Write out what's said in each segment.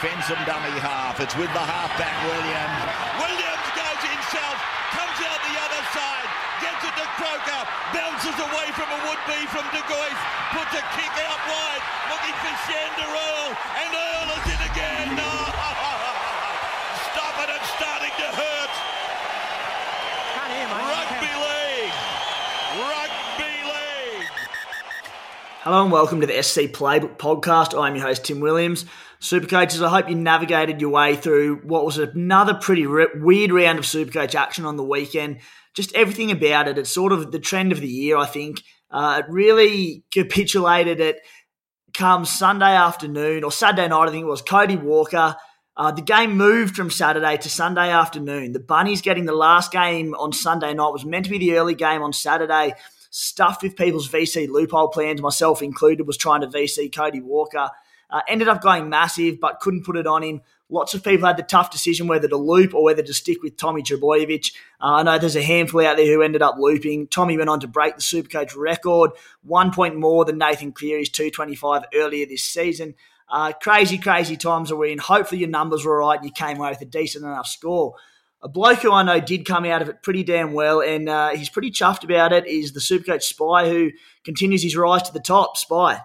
Fensom dummy half. It's with the halfback Williams. Williams goes himself, comes out the other side, gets it to Croker, bounces away from a would-be from De Gois, puts a kick out wide, looking for Shander Earl, and Earl is in again. No! Stop it, it's starting to hurt. Rugby league. Rugby league. Hello and welcome to the SC Playbook podcast. I'm your host, Tim Williams. Supercoaches, I hope you navigated your way through what was another pretty re- weird round of Supercoach action on the weekend. Just everything about it. It's sort of the trend of the year, I think. Uh, it really capitulated it come Sunday afternoon, or Saturday night, I think it was, Cody Walker. Uh, the game moved from Saturday to Sunday afternoon. The Bunnies getting the last game on Sunday night was meant to be the early game on Saturday. Stuffed with people's VC loophole plans, myself included, was trying to VC Cody Walker. Uh, ended up going massive, but couldn't put it on him. Lots of people had the tough decision whether to loop or whether to stick with Tommy Trbojevic. Uh, I know there's a handful out there who ended up looping. Tommy went on to break the Supercoach record, one point more than Nathan Cleary's 225 earlier this season. Uh, crazy, crazy times we're we in. Hopefully your numbers were right and you came away with a decent enough score. A bloke who I know did come out of it pretty damn well, and uh, he's pretty chuffed about it, is the Supercoach Spy, who continues his rise to the top. Spy.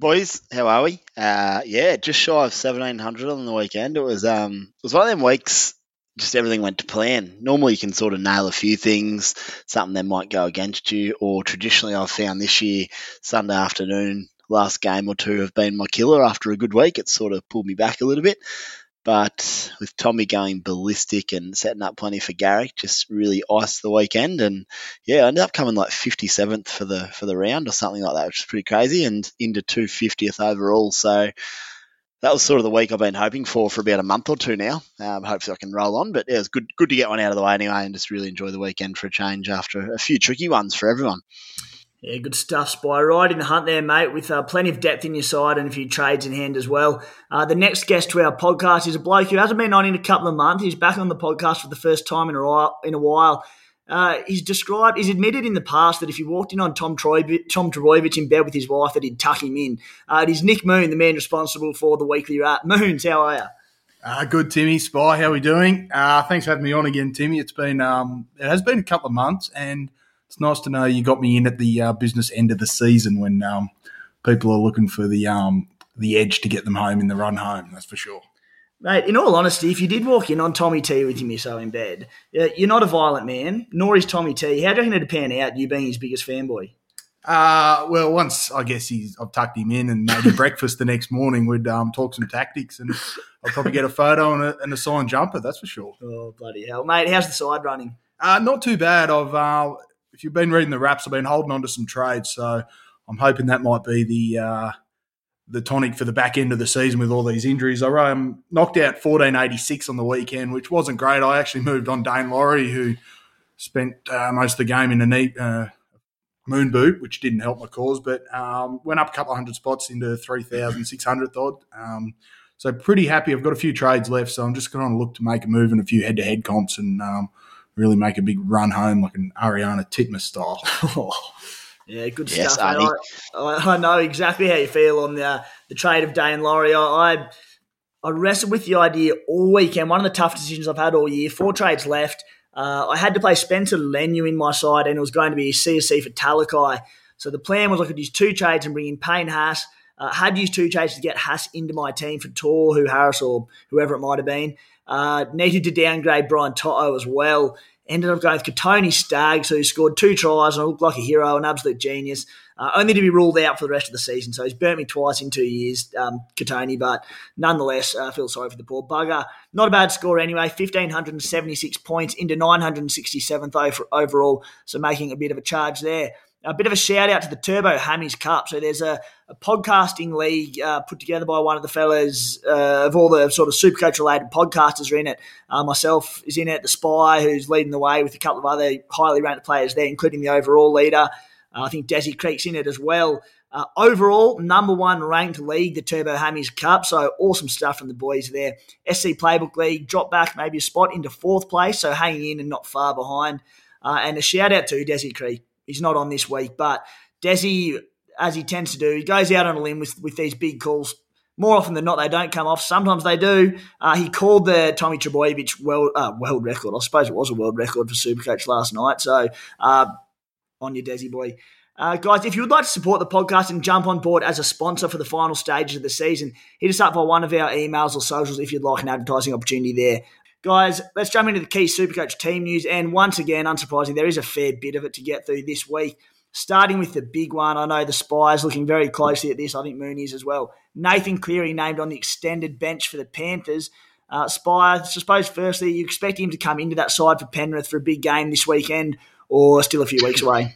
Boys, how are we? Uh, yeah, just shy of seventeen hundred on the weekend. It was um, it was one of them weeks. Just everything went to plan. Normally, you can sort of nail a few things, something that might go against you, or traditionally, I've found this year Sunday afternoon, last game or two have been my killer. After a good week, it's sort of pulled me back a little bit. But with Tommy going ballistic and setting up plenty for Garrick, just really iced the weekend. And yeah, I ended up coming like 57th for the for the round or something like that, which is pretty crazy, and into 250th overall. So that was sort of the week I've been hoping for for about a month or two now. Um, hopefully, I can roll on. But yeah, it was good good to get one out of the way anyway, and just really enjoy the weekend for a change after a few tricky ones for everyone. Yeah, good stuff, Spy. Right in the hunt there, mate, with uh, plenty of depth in your side and a few trades in hand as well. Uh, the next guest to our podcast is a bloke who hasn't been on in a couple of months. He's back on the podcast for the first time in a while. In a while. Uh, he's described, he's admitted in the past that if he walked in on Tom, Troy, Tom Trbojevic in bed with his wife, that he'd tuck him in. Uh, it is Nick Moon, the man responsible for the weekly wrap. Moons, how are you? Uh, good, Timmy. Spy, how are we doing? Uh, thanks for having me on again, Timmy. It's been um, it has been a couple of months, and it's nice to know you got me in at the uh, business end of the season when um, people are looking for the um, the edge to get them home in the run home. That's for sure. Mate, in all honesty, if you did walk in on Tommy T with him so in bed, uh, you're not a violent man, nor is Tommy T. How do you reckon it'd pan out, you being his biggest fanboy? Uh, well, once I guess he's, I've tucked him in and made him breakfast the next morning, we'd um, talk some tactics and I'll probably get a photo and a, and a signed jumper, that's for sure. Oh, bloody hell. Mate, how's the side running? Uh, not too bad. I've uh, if you've been reading the wraps, I've been holding on to some trades, so I'm hoping that might be the uh, the tonic for the back end of the season with all these injuries. I um, knocked out 1486 on the weekend, which wasn't great. I actually moved on Daine Laurie, who spent uh, most of the game in a neat uh, moon boot, which didn't help my cause, but um, went up a couple of hundred spots into 3,600 odd. Um, so pretty happy. I've got a few trades left, so I'm just going to look to make a move in a few head-to-head comps and um, really make a big run home like an Ariarne Titmus style. Yeah, good Yes, stuff. I, I, I know exactly how you feel on the the trade of Daine Laurie. I, I I wrestled with the idea all weekend. One of the tough decisions I've had all year. Four trades left. Uh, I had to play Spencer Leniu in my side, and it was going to be a Siosifa Talakai. So the plan was I could use two trades and bring in Payne Haas, Uh, had used two trades to get Haas into my team for Tohu Harris or whoever it might have been. Uh, needed to downgrade Brian To'o as well. Ended up going with Kotoni Staggs, who scored two tries and looked like a hero, an absolute genius. Uh, only to be ruled out for the rest of the season. So he's burnt me twice in two years, um, Kotoni, but nonetheless, I uh, feel sorry for the poor bugger. Not a bad score anyway, 1,576 points into 967th overall, so making a bit of a charge there a bit of a shout out to the Turbo Hammies Cup. So there's a, a podcasting league uh, put together by one of the fellas uh, of all the sort of Supercoach related podcasters are in it. Uh, myself is in it, the Spy, who's leading the way with a couple of other highly ranked players there, including the overall leader. Uh, I think Desi Creek's in it as well. Uh, overall, number one ranked league, the Turbo Hammies Cup. So awesome stuff from the boys there. SC Playbook League dropped back maybe a spot into fourth place, so hanging in and not far behind. Uh, and a shout out to Desi Creek He's not on this week, but Desi, as he tends to do, he goes out on a limb with, with these big calls. More often than not, they don't come off. Sometimes they do. Uh, he called the Tommy Trbojevic world, uh, world record. I suppose it was a world record for Supercoach last night. So uh, on your Desi boy. Uh, guys, if you would like to support the podcast and jump on board as a sponsor for the final stages of the season, hit us up by one of our emails or socials if you'd like an advertising opportunity there. Guys, let's jump into the key Supercoach team news. And once again, unsurprisingly, there is a fair bit of it to get through this week. Starting with the big one, I know the Spies looking very closely at this. I think Mooney's as well. Nathan Cleary named on the extended bench for the Panthers. Uh, I suppose, firstly, you expect him to come into that side for Penrith for a big game this weekend or still a few weeks away?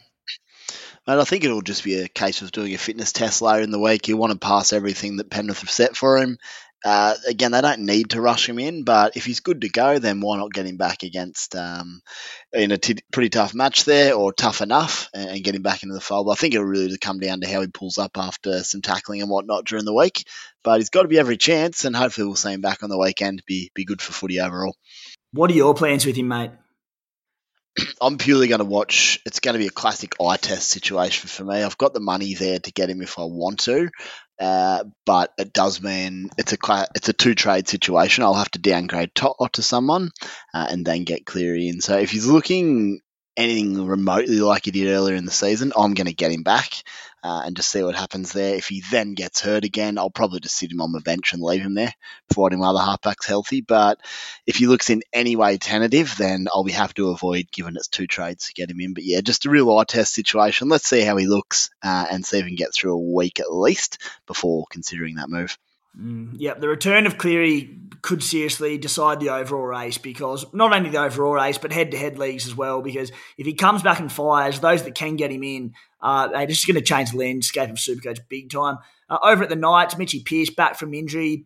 Mate, I think it'll just be a case of doing a fitness test later in the week. You want to pass everything that Penrith have set for him. Uh, again, they don't need to rush him in, but if he's good to go, then why not get him back against um, in a t- pretty tough match there, or tough enough, and, and, get him back into the fold. I think it'll really come down to how he pulls up after some tackling and whatnot during the week. But he's got to be every chance, and hopefully we'll see him back on the weekend. Be be good for footy overall. What are your plans with him, mate? I'm purely going to watch. It's going to be a classic eye test situation for me. I've got the money there to get him if I want to, uh, but it does mean it's a it's a two trade situation. I'll have to downgrade Tot to someone uh, and then get Cleary in. So if he's looking anything remotely like he did earlier in the season, I'm going to get him back uh, and just see what happens there. If he then gets hurt again, I'll probably just sit him on the bench and leave him there, providing my other halfback's healthy. But if he looks in any way tentative, then I'll be happy to avoid given it's two trades to get him in. But yeah, just a real eye test situation. Let's see how he looks uh, and see if we can get through a week at least before considering that move. Mm, yep, the return of Cleary could seriously decide the overall race because not only the overall race, but head to head leagues as well. Because if he comes back and fires, those that can get him in, uh, they're just going to change the landscape of Supercoach big time. Uh, over at the Knights, Mitchy Pearce back from injury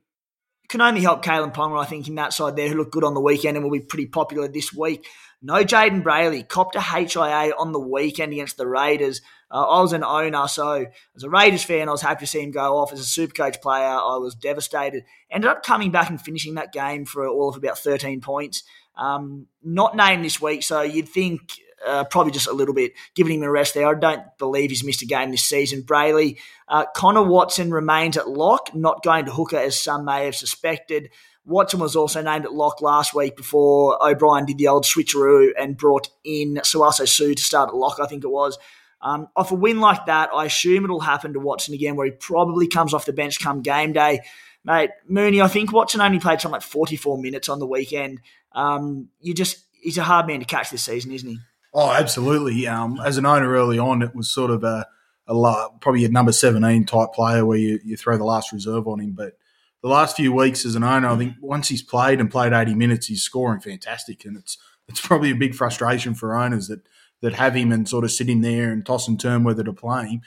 can only help Kalyn Ponga, I think, in that side there, who looked good on the weekend and will be pretty popular this week. No Jayden Brailey, copped a HIA on the weekend against the Raiders. Uh, I was an owner, so as a Raiders fan, I was happy to see him go off. As a super coach player, I was devastated. Ended up coming back and finishing that game for all of about 13 points. Um, not named this week, so you'd think uh, probably just a little bit, giving him a rest there. I don't believe he's missed a game this season. Brailey, uh, Connor Watson remains at lock, not going to hooker as some may have suspected. Watson was also named at lock last week before O'Brien did the old switcheroo and brought in Sauaso Sue to start at lock, I think it was. Um, off a win like that, I assume it'll happen to Watson again, where he probably comes off the bench come game day. Mate, Mooney, I think Watson only played something like 44 minutes on the weekend. Um, you just, he's a hard man to catch this season, isn't he? Oh, absolutely. Um, as an owner early on, it was sort of a, a probably a number 17 type player where you, you throw the last reserve on him. But the last few weeks as an owner, I think once he's played and played 80 minutes, he's scoring fantastic. And it's, it's probably a big frustration for owners that – that have him and sort of sit in there and toss and turn whether to play him.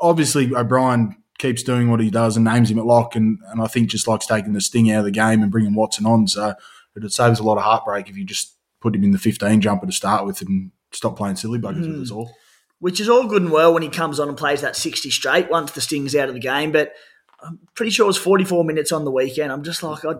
Obviously, O'Brien keeps doing what he does and names him at lock, and, and I think just likes taking the sting out of the game and bringing Watson on. So it saves a lot of heartbreak if you just put him in the 15 jumper to start with and stop playing silly buggers mm. with us all. Which is all good and well when he comes on and plays that 60 straight once the sting's out of the game, but I'm pretty sure it was 44 minutes on the weekend. I'm just like, I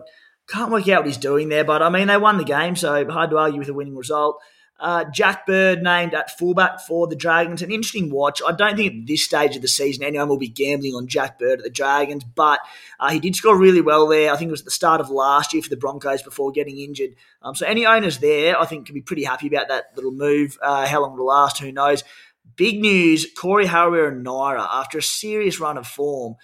can't work out what he's doing there, but I mean, they won the game, so hard to argue with a winning result. Uh, Jack Bird named at fullback for the Dragons. An interesting watch. I don't think at this stage of the season anyone will be gambling on Jack Bird at the Dragons, but uh, he did score really well there. I think it was at the start of last year for the Broncos before getting injured. Um, so any owners there, I think, can be pretty happy about that little move. Uh, how long it'll last, who knows? Big news: Corey Harawira-Naera, after a serious run of form,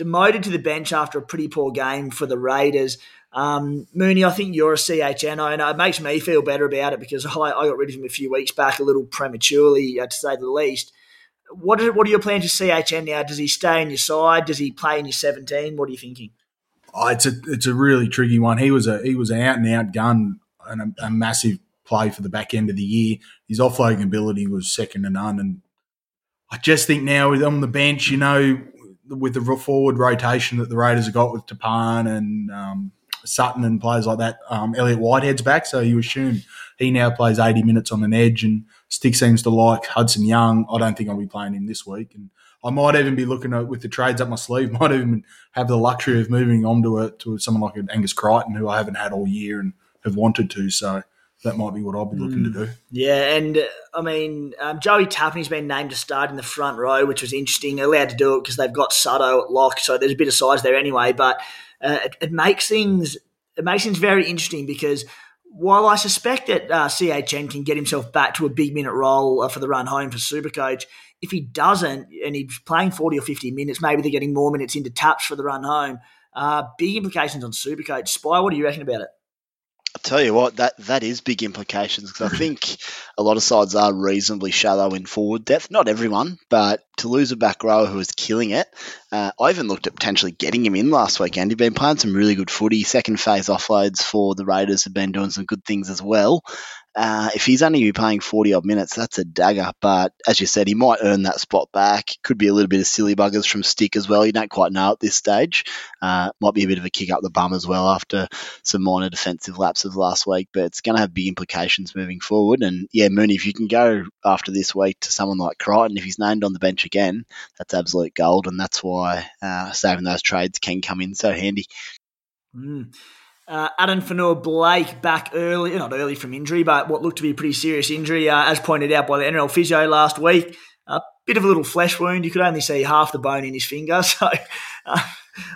demoted to the bench after a pretty poor game for the Raiders. Um, Mooney, I think you're a CHN owner. It makes me feel better about it because I, I got rid of him a few weeks back a little prematurely, uh, to say the least. What are, what are your plans for CHN now? Does he stay in your side? Does he play in your 17? What are you thinking? Oh, it's a it's a really tricky one. He was a he was an out and out gun and a, a massive play for the back end of the year. His offloading ability was second to none, and I just think now with on the bench, you know, with the forward rotation that the Raiders have got with Tapine and um, Sutton and players like that, um, Elliott Whitehead's back, so you assume he now plays 80 minutes on an edge, and Stick seems to like Hudson Young. I don't think I'll be playing him this week, and I might even be looking at with the trades up my sleeve. Might even have the luxury of moving on to a, to someone like Angus Crichton, who I haven't had all year and have wanted to. So that might be what I'll be looking mm. to do. Yeah, and uh, I mean, um, Joey Tapine's been named to start in the front row, which was interesting. allowed to do it because they've got Sutto at lock, so there's a bit of size there anyway. But uh, it, it, makes things it makes things very interesting because while I suspect that uh, CHN can get himself back to a big minute role uh, for the run home for Supercoach, if he doesn't and he's playing 40 or 50 minutes, maybe they're getting more minutes into taps for the run home. Uh, big implications on Supercoach. Spy, what do you reckon about it? I'll tell you what, that that is big implications because I think a lot of sides are reasonably shallow in forward depth. Not everyone, but to lose a back row who is killing it, uh, I even looked at potentially getting him in last weekend. He'd been playing some really good footy. Second phase offloads for the Raiders have been doing some good things as well. Uh, if he's only playing 40 odd minutes, that's a dagger. But as you said, he might earn that spot back. Could be a little bit of silly buggers from Stick as well. You don't quite know at this stage. Uh, might be a bit of a kick up the bum as well after some minor defensive lapses last week. But it's going to have big implications moving forward. And yeah, Mooney, if you can go after this week to someone like Crichton, if he's named on the bench again, that's absolute gold. And that's why uh, saving those trades can come in so handy. Mm. Uh, Addin Fonua-Blake back early, not early from injury, but what looked to be a pretty serious injury, uh, as pointed out by the NRL physio last week. A bit of a little flesh wound. You could only see half the bone in his finger, so uh,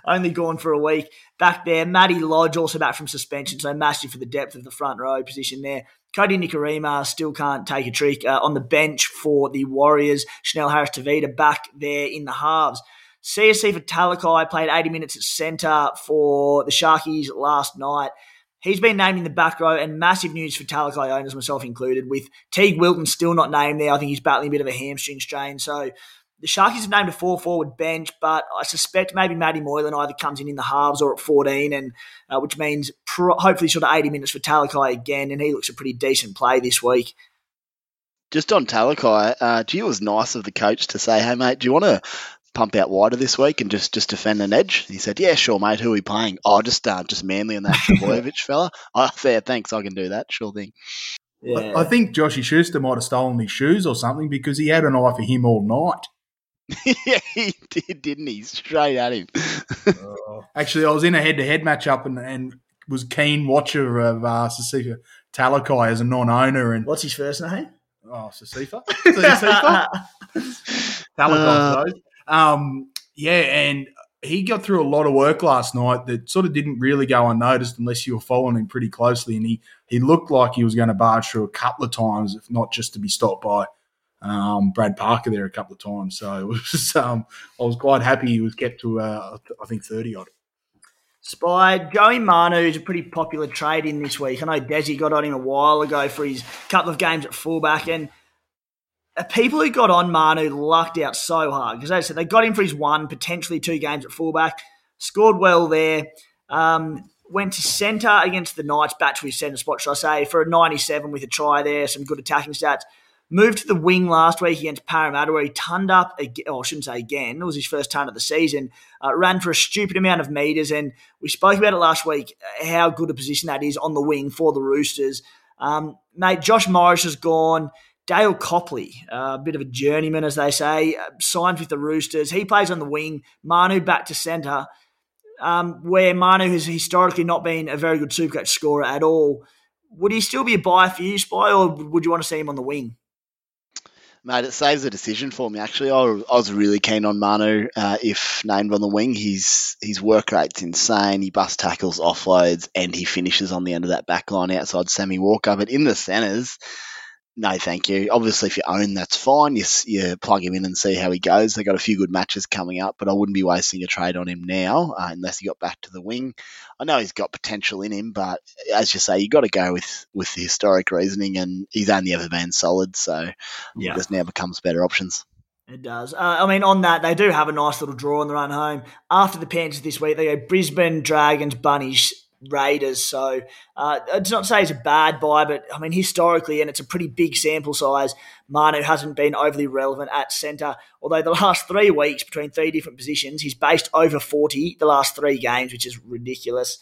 only gone for a week. Back there, Matty Lodge also back from suspension, so massive for the depth of the front row position there. Kodi Nikorima still can't take a trick uh, on the bench for the Warriors. Chanel Harris Tavita back there in the halves. Siosifa Talakai played 80 minutes at centre for the Sharkies last night. He's been named in the back row, and massive news for Talakai owners, myself included, with Teig Wilton still not named there. I think he's battling a bit of a hamstring strain. So the Sharkies have named a four forward bench, but I suspect maybe Matty Moylan either comes in in the halves or at 14, and uh, which means pro- hopefully sort of 80 minutes for Talakai again, and he looks a pretty decent play this week. Just on Talakai, uh, gee, it was nice of the coach to say, hey, mate, do you want to pump out wider this week and just, just defend an edge? He said, yeah, sure, mate. Who are we playing? Oh, just uh, just Manly and that Trbojevic fella. Oh, fair, thanks. I can do that. Sure thing. Yeah. I, I think Joshy Schuster might have stolen his shoes or something because he had an eye for him all night. yeah, he did, didn't he? Straight at him. uh, actually, I was in a head-to-head matchup and, and was keen watcher of uh, Siosifa Talakai as a non-owner. And what's his first name? Oh, Siosifa. Siosifa. Talakai, uh, um, yeah, and he got through a lot of work last night that sort of didn't really go unnoticed unless you were following him pretty closely. And he, he looked like he was going to barge through a couple of times, if not just to be stopped by um, Brad Parker there a couple of times. So it was um, I was quite happy he was kept to uh, I think thirty odd. Spy Joey Manu is a pretty popular trade in this week. I know Desi got on him a while ago for his couple of games at fullback, and people who got on Manu lucked out so hard because as I said they got him for his one, potentially two games at fullback, scored well there. Um, went to centre against the Knights, back to his centre spot, should I say, for a 97 with a try there, some good attacking stats. Moved to the wing last week against Parramatta, where he turned up, again, oh, I shouldn't say again, it was his first turn of the season, uh, ran for a stupid amount of metres, and we spoke about it last week, how good a position that is on the wing for the Roosters. Um, mate, Josh Morris has gone. Dale Copley, a bit of a journeyman, as they say, uh, signs with the Roosters. He plays on the wing. Manu back to centre, um, where Manu has historically not been a very good Supercoach scorer at all. Would he still be a buy for you, Spy, or would you want to see him on the wing? Mate, it saves the decision for me. Actually, I, was really keen on Manu uh, if named on the wing. His his work rate's insane. He bust tackles, offloads, and he finishes on the end of that back line outside Sammy Walker. But in the centres, No, thank you. Obviously, if you own, that's fine. You, you plug him in and see how he goes. They got a few good matches coming up, but I wouldn't be wasting a trade on him now uh, unless he got back to the wing. I know he's got potential in him, but as you say, you got to go with with the historic reasoning, and he's only ever been solid, so yeah. this now becomes better options. It does. Uh, I mean, on that, they do have a nice little draw on the run home. After the Panthers this week, they go Brisbane, Dragons, Bunnies, Raiders. So uh, it's not to say it's a bad buy, but I mean, historically, and it's a pretty big sample size, Manu hasn't been overly relevant at centre. Although the last three weeks between three different positions, he's based over 40 the last three games, which is ridiculous.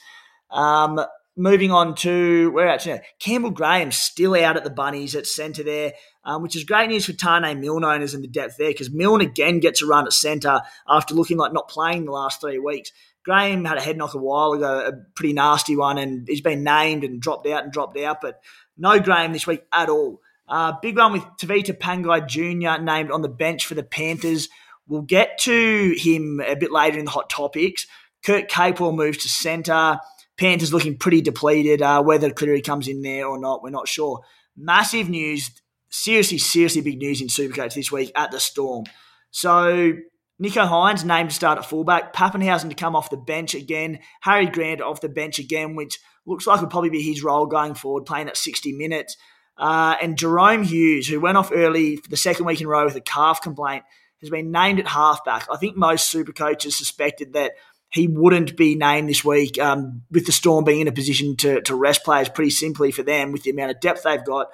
Um, moving on to where actually Campbell Graham still out at the bunnies at centre there, um, which is great news for Taane Milne owners in the depth there because Milne again gets a run at centre after looking like not playing the last three weeks. Graham had a head knock a while ago, a pretty nasty one, and he's been named and dropped out and dropped out, but no Graham this week at all. Uh, big one with Tevita Pangai Jr. named on the bench for the Panthers. We'll get to him a bit later in the hot topics. Kurt Capewell moves to centre. Panthers looking pretty depleted. Uh, whether Cleary comes in there or not, we're not sure. Massive news, seriously, seriously big news in Supercoach this week at the Storm. So Nicho Hynes named to start at fullback. Papenhuyzen to come off the bench again. Harry Grant off the bench again, which looks like would probably be his role going forward, playing at 60 minutes. Uh, and Jahrome Hughes, who went off early for the second week in a row with a calf complaint, has been named at halfback. I think most super coaches suspected that he wouldn't be named this week um, with the Storm being in a position to, to rest players pretty simply for them with the amount of depth they've got.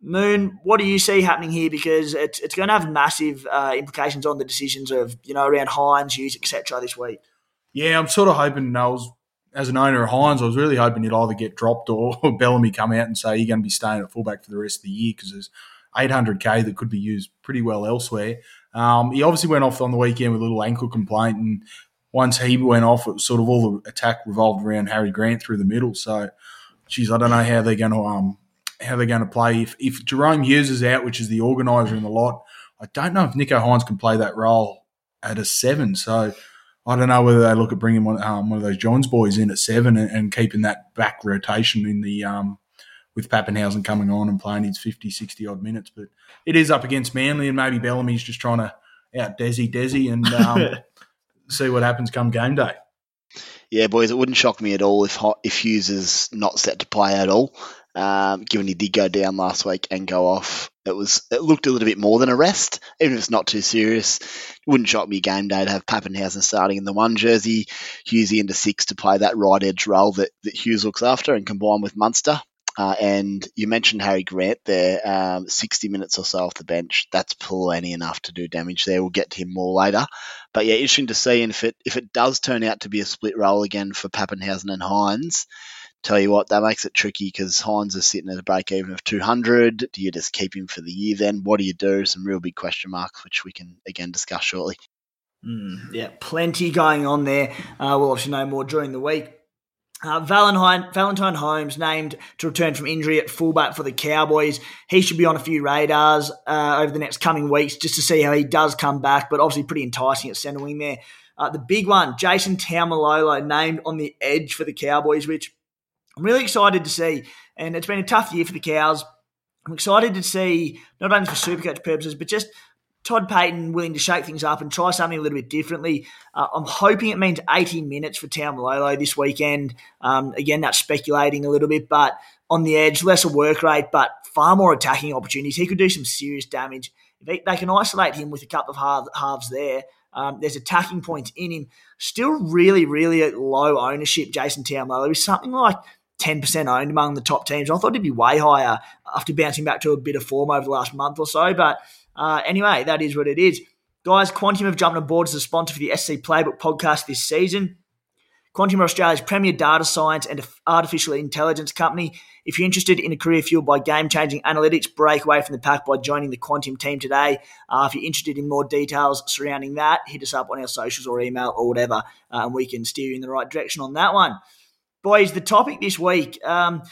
Moon, what do you see happening here? Because it's, it's going to have massive uh, implications on the decisions of, you know, around Hynes, Hughes, etc. this week. Yeah, I'm sort of hoping, I was, as an owner of Hynes, I was really hoping he'd either get dropped or, Bellamy come out and say you're going to be staying at fullback for the rest of the year because there's 800k that could be used pretty well elsewhere. Um, he obviously went off on the weekend with a little ankle complaint, and once he went off, it was sort of all the attack revolved around Harry Grant through the middle. So, geez, I don't know how they're going to um, how they're going to play. If, if Jahrome Hughes is out, which is the organiser in the lot, I don't know if Nicho Hynes can play that role at a seven. So I don't know whether they look at bringing one, um, one of those Johns boys in at seven and, and keeping that back rotation in the um, with Papenhuyzen coming on and playing his 50, 60 odd minutes. But it is up against Manly and maybe Bellamy's just trying to out Desi Desi and um, see what happens come game day. Yeah, boys, it wouldn't shock me at all if if Hughes is not set to play at all um, given he did go down last week and go off. It was it looked a little bit more than a rest, even if it's not too serious. It wouldn't shock me game day to have Papenhuyzen starting in the one jersey, Hughesy into six to play that right edge role that, that Hughes looks after and combine with Munster. Uh, and you mentioned Harry Grant there, um, 60 minutes or so off the bench. That's plenty enough to do damage there. We'll get to him more later. But yeah, interesting to see. And if it if it does turn out to be a split role again for Papenhuyzen and Hynes, tell you what, that makes it tricky because Hynes is sitting at a break even of 200. Do you just keep him for the year then? What do you do? Some real big question marks, which we can again discuss shortly. Mm, yeah, plenty going on there. Uh, we'll obviously know more during the week. Uh, Valentine, Valentine Holmes named to return from injury at fullback for the Cowboys. He should be on a few radars uh, over the next coming weeks just to see how he does come back, but obviously pretty enticing at centre wing there. Uh, the big one, Jason Taumalolo, named on the edge for the Cowboys, which I'm really excited to see, and it's been a tough year for the Cows. I'm excited to see not only for Supercoach purposes, but just Todd Payten willing to shake things up and try something a little bit differently. Uh, I'm hoping it means 18 minutes for Taumalolo this weekend. Um, again, that's speculating a little bit, but on the edge, lesser work rate, but far more attacking opportunities. He could do some serious damage. If they, they can isolate him with a couple of half, halves there, um, there's attacking points in him. Still really, really low ownership, Jason Taumalolo. is something like 10% owned among the top teams. I thought he'd be way higher after bouncing back to a bit of form over the last month or so. But uh, anyway, that is what it is. Guys, Quantium have jumped on board as a sponsor for the SC Playbook podcast this season. Quantium are Australia's premier data science and artificial intelligence company. If you're interested in a career fueled by game changing analytics, break away from the pack by joining the Quantium team today. Uh, if you're interested in more details surrounding that, hit us up on our socials or email or whatever, uh, and we can steer you in the right direction on that one. Boys, the topic this week, um,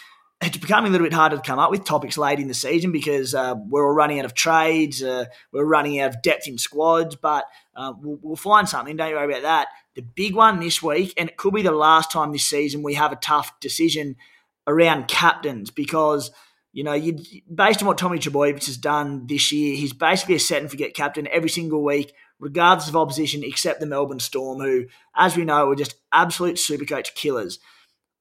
it's becoming a little bit harder to come up with topics late in the season because uh, we're all running out of trades, uh, we're running out of depth in squads, but uh, we'll, we'll, find something. Don't worry about that. The big one this week, and it could be the last time this season we have a tough decision around captains because You know, you based on what Tommy Trbojevic has done this year, he's basically a set and forget captain every single week, regardless of opposition, except the Melbourne Storm, who, as we know, are just absolute supercoach killers.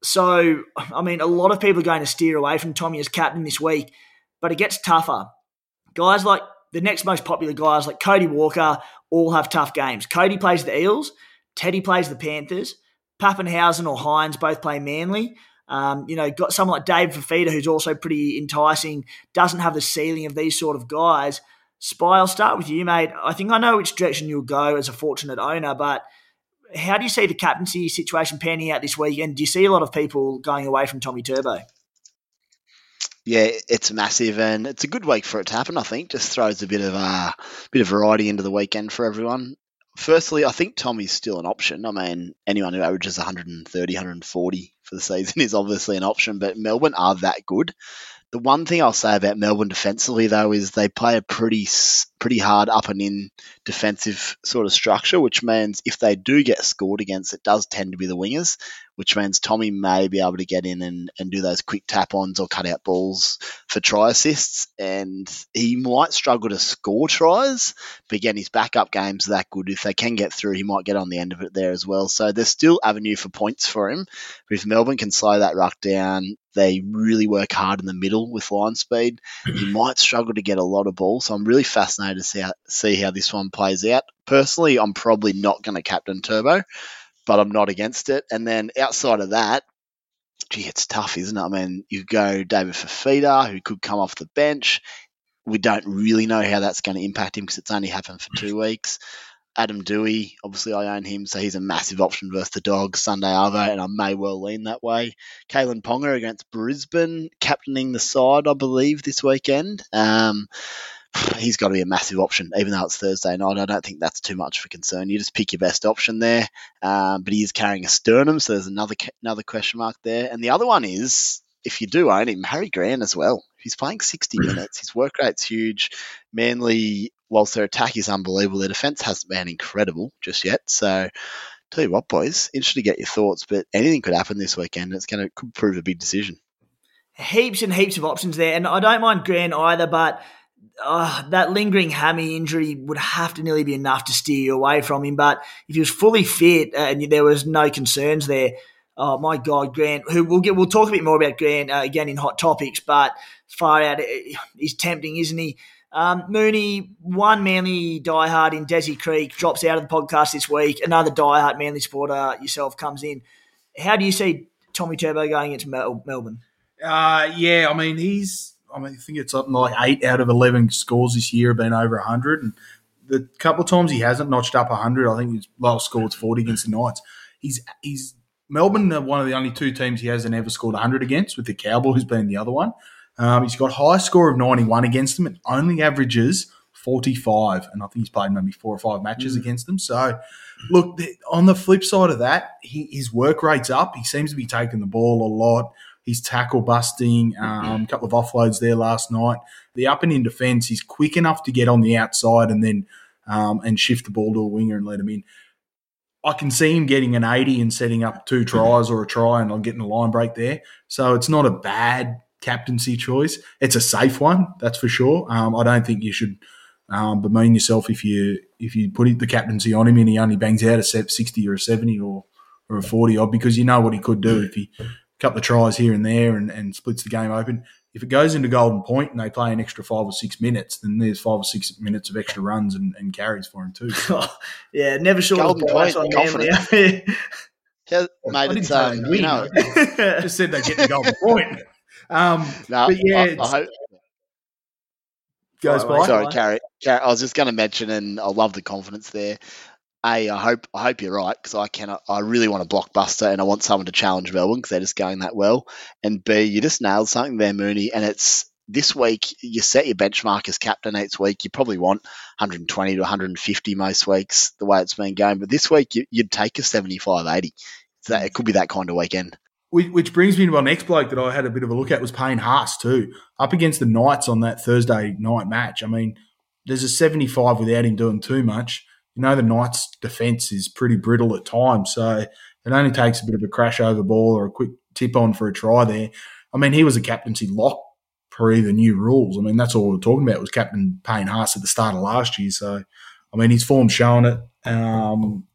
So, I mean, a lot of people are going to steer away from Tommy as captain this week, but it gets tougher. Guys like the next most popular guys, like Cody Walker, all have tough games. Cody plays the Eels, Teddy plays the Panthers, Papenhuyzen or Hynes both play Manly. Um, you know, got someone like Dave Fifita, who's also pretty enticing, doesn't have the ceiling of these sort of guys. Spy, I'll start with you, mate. I think I know which direction you'll go as a fortunate owner, but how do you see the captaincy situation panning out this weekend? Do you see a lot of people going away from Tommy Turbo? Yeah, it's massive, and it's a good week for it to happen. I think just throws a bit of a uh, bit of variety into the weekend for everyone firstly, I think Tommy's still an option. I mean, anyone who averages 130, 140 for the season is obviously an option, but Melbourne are that good. The one thing I'll say about Melbourne defensively, though, is they play a pretty pretty hard up and in defensive sort of structure, which means if they do get scored against, it does tend to be the wingers, which means Tommy may be able to get in and, and do those quick tap ons or cut out balls for try assists. And he might struggle to score tries, but again, his backup game's that good. If they can get through, he might get on the end of it there as well. So there's still avenue for points for him. But if Melbourne can slow that ruck down, they really work hard in the middle with line speed. He might struggle to get a lot of balls. So I'm really fascinated to see how, see how this one plays out. Personally, I'm probably not going to captain Turbo but I'm not against it. And then outside of that, gee, it's tough, isn't it? I mean, you go David Fifita, who could come off the bench. We don't really know how that's going to impact him because it's only happened for two weeks. Adam Doueihi, obviously I own him, so he's a massive option versus the Dogs Sunday Arvo, and I may well lean that way. Kalyn Ponga against Brisbane, captaining the side, I believe, this weekend. Um, he's got to be a massive option, even though it's Thursday night. I don't think that's too much a concern. You just pick your best option there. Um, but he is carrying a sternum, so there's another another question mark there. And the other one is, if you do own him, Harry Grant as well. He's playing 60 minutes. His work rate's huge. Manly, whilst their attack is unbelievable, their defence hasn't been incredible just yet. So, tell you what, boys, interested to get your thoughts. But anything could happen this weekend. It's going to could prove a big decision. Heaps and heaps of options there, and I don't mind Grant either, but uh, that lingering hammy injury would have to nearly be enough to steer you away from him. But if he was fully fit and there was no concerns there, oh my God, Grant, who we'll get, we'll talk a bit more about Grant uh, again in hot topics, but far out, he's tempting, isn't he? Um, Mooney, one Manly diehard in Desi Creek, drops out of the podcast this week. Another diehard Manly supporter yourself comes in. How do you see Tommy Turbo going into Mel- Melbourne? Uh, yeah, I mean, he's I mean, I think it's something like eight out of 11 scores this year have been over 100. And the couple times he hasn't notched up 100, I think his lowest score was 40 against the Knights. He's, he's, Melbourne are one of the only two teams he hasn't ever scored 100 against, with the Cowboys being the other one. Um, he's got high score of 91 against them and only averages 45. And I think he's played maybe four or five matches mm. against them. So, look, on the flip side of that, he, his work rate's up. He seems to be taking the ball a lot. He's tackle busting, um, a couple of offloads there last night. The up and in defence, he's quick enough to get on the outside and then um, and shift the ball to a winger and let him in. I can see him getting an 80 and setting up two tries or a try and getting a line break there. So it's not a bad captaincy choice. It's a safe one, that's for sure. Um, I don't think you should um, bemoan yourself if you if you put the captaincy on him and he only bangs out a 60 or a 70 or, or a 40 odd because you know what he could do if he couple of tries here and there and, and splits the game open. If it goes into golden point and they play an extra five or six minutes, then there's five or six minutes of extra runs and, and carries for him too. yeah, never sure. Golden point, on confident. yeah, mate, it's um, you know, just said they get the golden point. Um, no, but yeah, I, I hope, goes by. Sorry, Carrie. I was just going to mention, and I love the confidence there. A, I hope I hope you're right because I cannot. I really want a blockbuster and I want someone to challenge Melbourne because they're just going that well. And B, you just nailed something there, Mooney. And it's this week you set your benchmark as captain each week. You probably want 120 to 150 most weeks the way it's been going. But this week you, would take a 75, 80. So it could be that kind of weekend. Which brings me to my next bloke that I had a bit of a look at was Payne Haas too, up against the Knights on that Thursday night match. I mean, there's a 75 without him doing too much you know the Knights' defence is pretty brittle at times, so it only takes a bit of a crash over ball or a quick tip on for a try there. I mean, he was a captaincy lock pre the new rules. I mean, that's all we are talking about was Captain Payne Haas at the start of last year. So, I mean, his form's showing it. Um,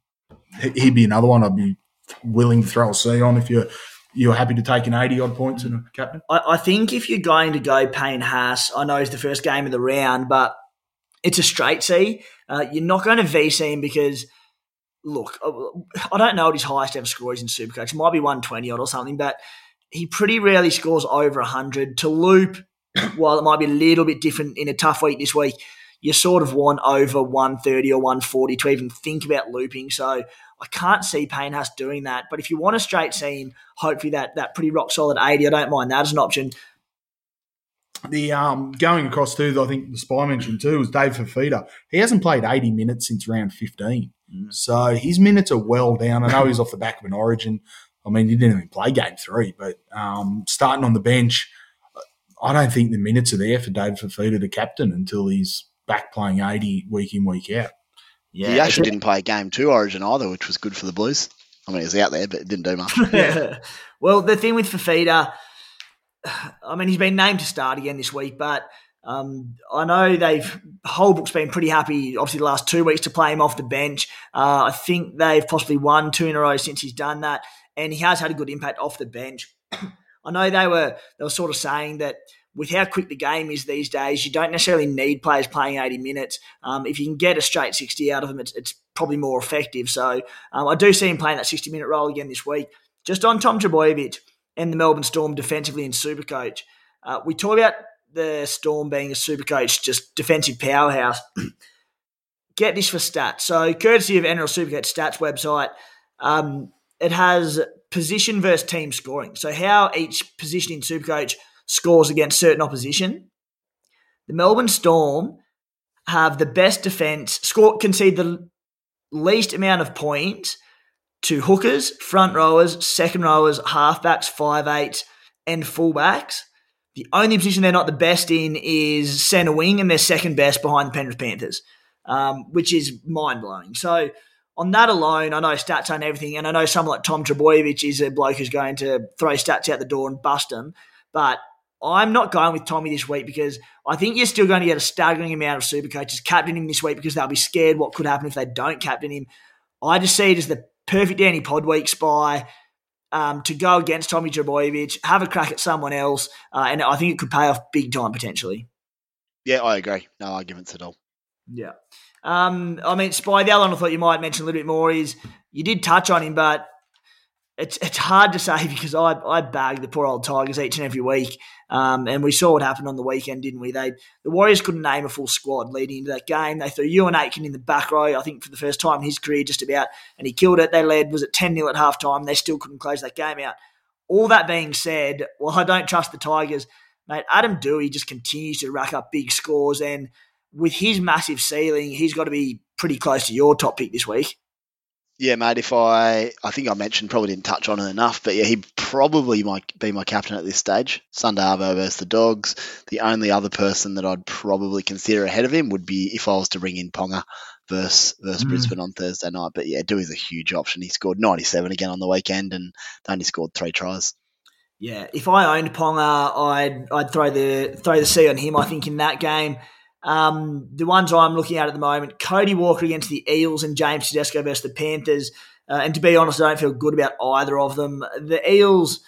he'd be another one I'd be willing to throw a C on if you're you're happy to take an 80 odd points in a captain? I, I, think if you're going to go Payne Haas, I know it's the first game of the round, but it's a straight C. Uh, you're not going to VC him because, look, I don't know what his highest ever score is in Supercoach. It might be 120 odd or something, but he pretty rarely scores over 100. To loop, while it might be a little bit different in a tough week this week, you sort of want over 130 or 140 to even think about looping. So I can't see Payne Haas doing that. But if you want a straight scene, hopefully that that pretty rock solid 80, I don't mind that as an option. The um, going across too, I think the spy mentioned too was Dave Fifita. He hasn't played 80 minutes since round 15. Mm. So his minutes are well down. I know he's off the back of an origin. I mean, he didn't even play game three, but um, starting on the bench, I don't think the minutes are there for Dave Fifita, the captain, until he's back playing 80 week in, week out. Yeah, he actually didn't play game two Origin either, which was good for the Blues. I mean, he was out there, but it didn't do much. yeah. Well, the thing with Fifita, I mean, he's been named to start again this week, but um, I know they've Holbrook's been pretty happy. Obviously, the last two weeks to play him off the bench. Uh, I think they've possibly won two in a row since he's done that, and he has had a good impact off the bench. I know they were they were sort of saying that with how quick the game is these days, you don't necessarily need players playing 80 minutes. Um, if you can get a straight 60 out of them, it's, it's probably more effective. So um, I do see him playing that 60 minute role again this week. Just on Tom Trbojevic and the Melbourne Storm defensively in Supercoach. Uh, we talk about the Storm being a Supercoach, just defensive powerhouse. get this for stats. So, courtesy of NRL Supercoach stats website, um, it has position versus team scoring. So, how each position in Supercoach – scores against certain opposition. The Melbourne Storm have the best defense, score concede the least amount of points to hookers, front rowers, second rowers, halfbacks, five eights, and fullbacks. The only position they're not the best in is centre wing, and they're second best behind the Penrith Panthers, um, which is mind blowing. So on that alone, I know stats aren't everything, and I know someone like Tom Trbojevic is a bloke who's going to throw stats out the door and bust them. But I'm not going with Tommy this week because I think you're still going to get a staggering amount of super coaches captaining him this week because they'll be scared what could happen if they don't captain him. I just see it as the perfect anti-POD Podweek spy um, to go against Tommy Trbojevic, have a crack at someone else, uh, and I think it could pay off big time potentially. Yeah, I agree. No arguments at all. Yeah. Um, I mean, Spy, the other one I thought you might mention a little bit more is you did touch on him, but it's it's hard to say because I I bag the poor old Tigers each and every week, um, and we saw what happened on the weekend, didn't we? They the Warriors couldn't name a full squad leading into that game. They threw Euan Aitken in the back row, I think for the first time in his career, just about, and he killed it. They led was it ten 0 at half time. They still couldn't close that game out. All that being said, well, I don't trust the Tigers, mate. Adam Doueihi just continues to rack up big scores, and with his massive ceiling, he's got to be pretty close to your top pick this week. Yeah, mate. If I, I think I mentioned, probably didn't touch on it enough, but yeah, he probably might be my captain at this stage. Sunday Arvo versus the Dogs. The only other person that I'd probably consider ahead of him would be if I was to bring in Ponga versus versus mm. Brisbane on Thursday night. But yeah, Doueihi's a huge option. He scored 97 again on the weekend and only scored three tries. Yeah, if I owned Ponga, I'd I'd throw the throw the C on him. I think in that game. Um, the ones I'm looking at at the moment, Cody Walker against the Eels and James Tedesco versus the Panthers. Uh, and to be honest, I don't feel good about either of them. The Eels,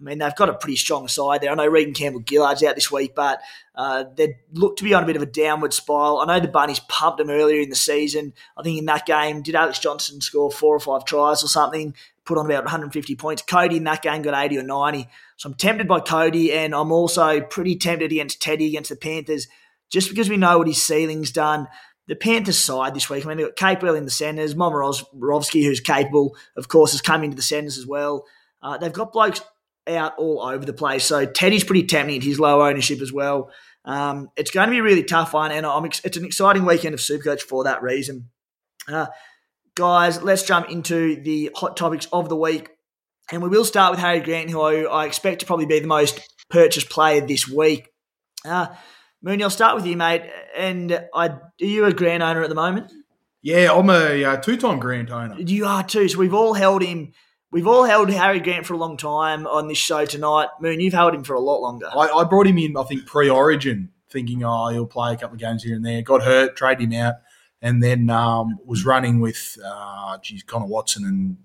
I mean, they've got a pretty strong side there. I know Reagan Campbell Gillard's out this week, but uh, they look to be on a bit of a downward spiral. I know the Bunnies pumped them earlier in the season. I think in that game, did Alex Johnson score four or five tries or something? Put on about 150 points. Cody in that game got 80 or 90. So I'm tempted by Cody, and I'm also pretty tempted against Teddy against the Panthers just because we know what his ceiling's done. The Panthers side this week, I mean, they've got Capewell in the centres, Momirovski, who's capable, of course, has come into the centres as well. Uh, they've got blokes out all over the place. So Teddy's pretty tempting at his low ownership as well. Um, it's going to be a really tough one, and I'm ex- it's an exciting weekend of Supercoach for that reason. Uh, guys, let's jump into the hot topics of the week. And we will start with Harry Grant, who I, I expect to probably be the most purchased player this week. Uh, Mooney, I'll start with you, mate. And I, are you a grant owner at the moment? Yeah, I'm a uh, two-time grant owner. You are too. So we've all held him. We've all held Harry Grant for a long time on this show tonight. Moon, you've held him for a lot longer. I, I brought him in, I think, pre-Origin, thinking, oh, he'll play a couple of games here and there. Got hurt, traded him out, and then um, was running with, uh, geez, Connor Watson and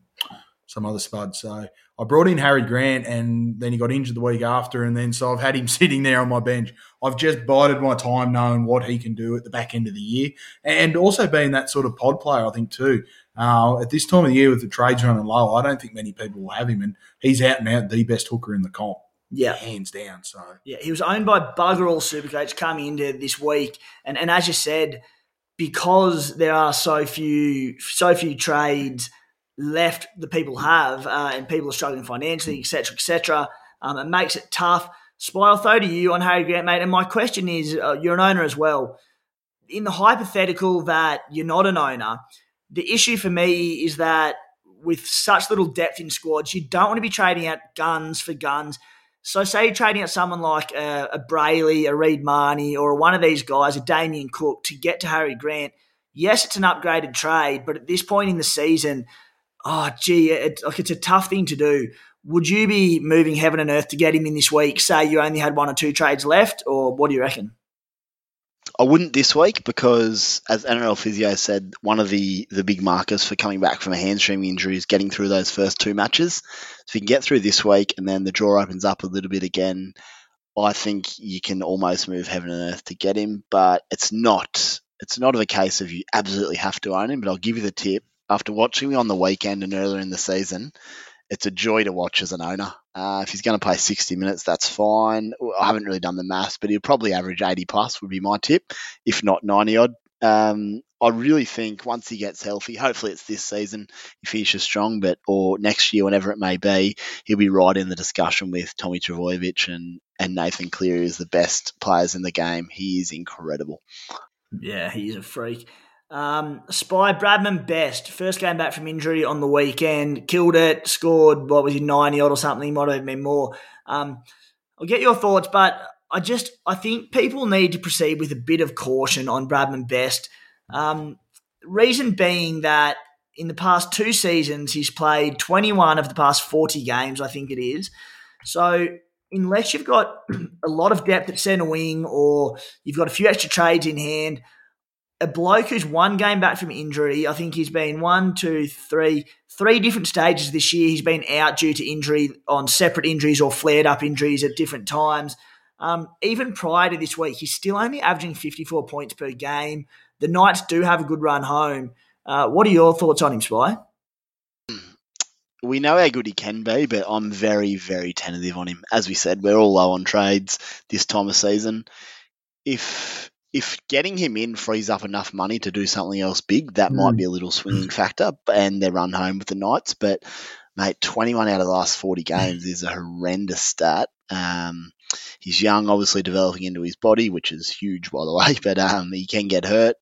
some other spud. So I brought in Harry Grant, and then he got injured the week after, and then so I've had him sitting there on my bench. I've just bided my time, knowing what he can do at the back end of the year, and also being that sort of pod player, I think too. Uh, at this time of the year, with the trades running low, I don't think many people will have him, and he's out and out the best hooker in the comp. Yeah, hands down. So yeah, he was owned by bugger all Supercoach coming into this week, and and as you said, because there are so few so few trades left the people have, uh, and people are struggling financially, etc., etc. Um, it makes it tough. Spy, I'll throw to you on Harry Grant, mate. And my question is, uh, you're an owner as well. In the hypothetical that you're not an owner, the issue for me is that with such little depth in squads, you don't want to be trading out guns for guns. So, say you're trading out someone like a, a Brailey, a Reed Mahoney, or one of these guys, a Damien Cook, to get to Harry Grant. Yes, it's an upgraded trade, but at this point in the season, oh, gee, it, like it's a tough thing to do. Would you be moving heaven and earth to get him in this week? Say you only had one or two trades left, or what do you reckon? I wouldn't this week because, as NRL Physio said, one of the, the big markers for coming back from a hamstring injury is getting through those first two matches. So if you can get through this week and then the draw opens up a little bit again, I think you can almost move heaven and earth to get him. But it's not it's not of a case of you absolutely have to own him. But I'll give you the tip after watching me on the weekend and earlier in the season. It's a joy to watch as an owner. Uh, if he's going to play 60 minutes, that's fine. I haven't really done the maths, but he'll probably average 80 plus, would be my tip, if not 90 odd. Um, I really think once he gets healthy, hopefully it's this season, if he finishes strong, but or next year, whenever it may be, he'll be right in the discussion with Tommy Trbojevic and, and Nathan Cleary as the best players in the game. He is incredible. Yeah, he's a freak. Um, Spy Bradman Best, first game back from injury on the weekend, killed it, scored, what was he, 90 odd or something, he might have been more. Um, I'll get your thoughts, but I just, I think people need to proceed with a bit of caution on Bradman Best. Um, reason being that in the past two seasons, he's played 21 of the past 40 games, I think it is. So unless you've got a lot of depth at centre wing or you've got a few extra trades in hand, a bloke who's one game back from injury. I think he's been one, two, three, three different stages this year. He's been out due to injury on separate injuries or flared up injuries at different times. Um, even prior to this week, he's still only averaging 54 points per game. The Knights do have a good run home. Uh, what are your thoughts on him, Spy? We know how good he can be, but I'm very, very tentative on him. As we said, we're all low on trades this time of season. If if getting him in frees up enough money to do something else big, that mm. might be a little swinging factor. And they run home with the Knights, but mate, 21 out of the last 40 games is a horrendous stat. Um, he's young, obviously developing into his body, which is huge, by the way, but um, he can get hurt.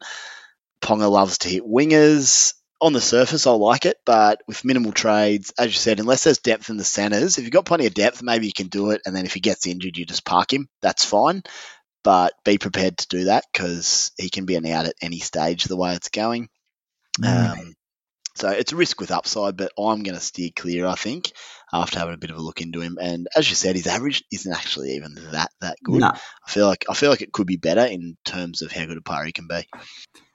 Ponga loves to hit wingers. On the surface, I like it, but with minimal trades, as you said, unless there's depth in the centres, if you've got plenty of depth, maybe you can do it. And then if he gets injured, you just park him. That's fine but be prepared to do that because he can be an out at any stage the way it's going. Mm. Um, so it's a risk with upside, but I'm going to steer clear. I think after having a bit of a look into him, and as you said, his average isn't actually even that that good. No. I feel like I feel like it could be better in terms of how good a player he can be.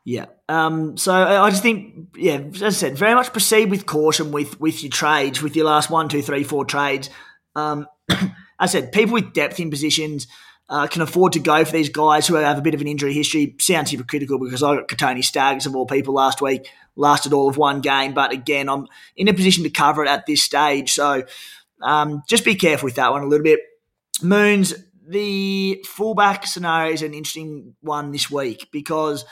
Yeah. Um, so I just think, yeah, as I said, very much proceed with caution with with your trades, with your last one, two, three, four trades. Um, as I said, people with depth in positions uh, can afford to go for these guys who have a bit of an injury history. Sounds hypocritical because I got Kotoni Staggs of all people last week, lasted all of one game. But again, I'm in a position to cover it at this stage. So um, just be careful with that one a little bit. Moons, the fullback scenario is an interesting one this week because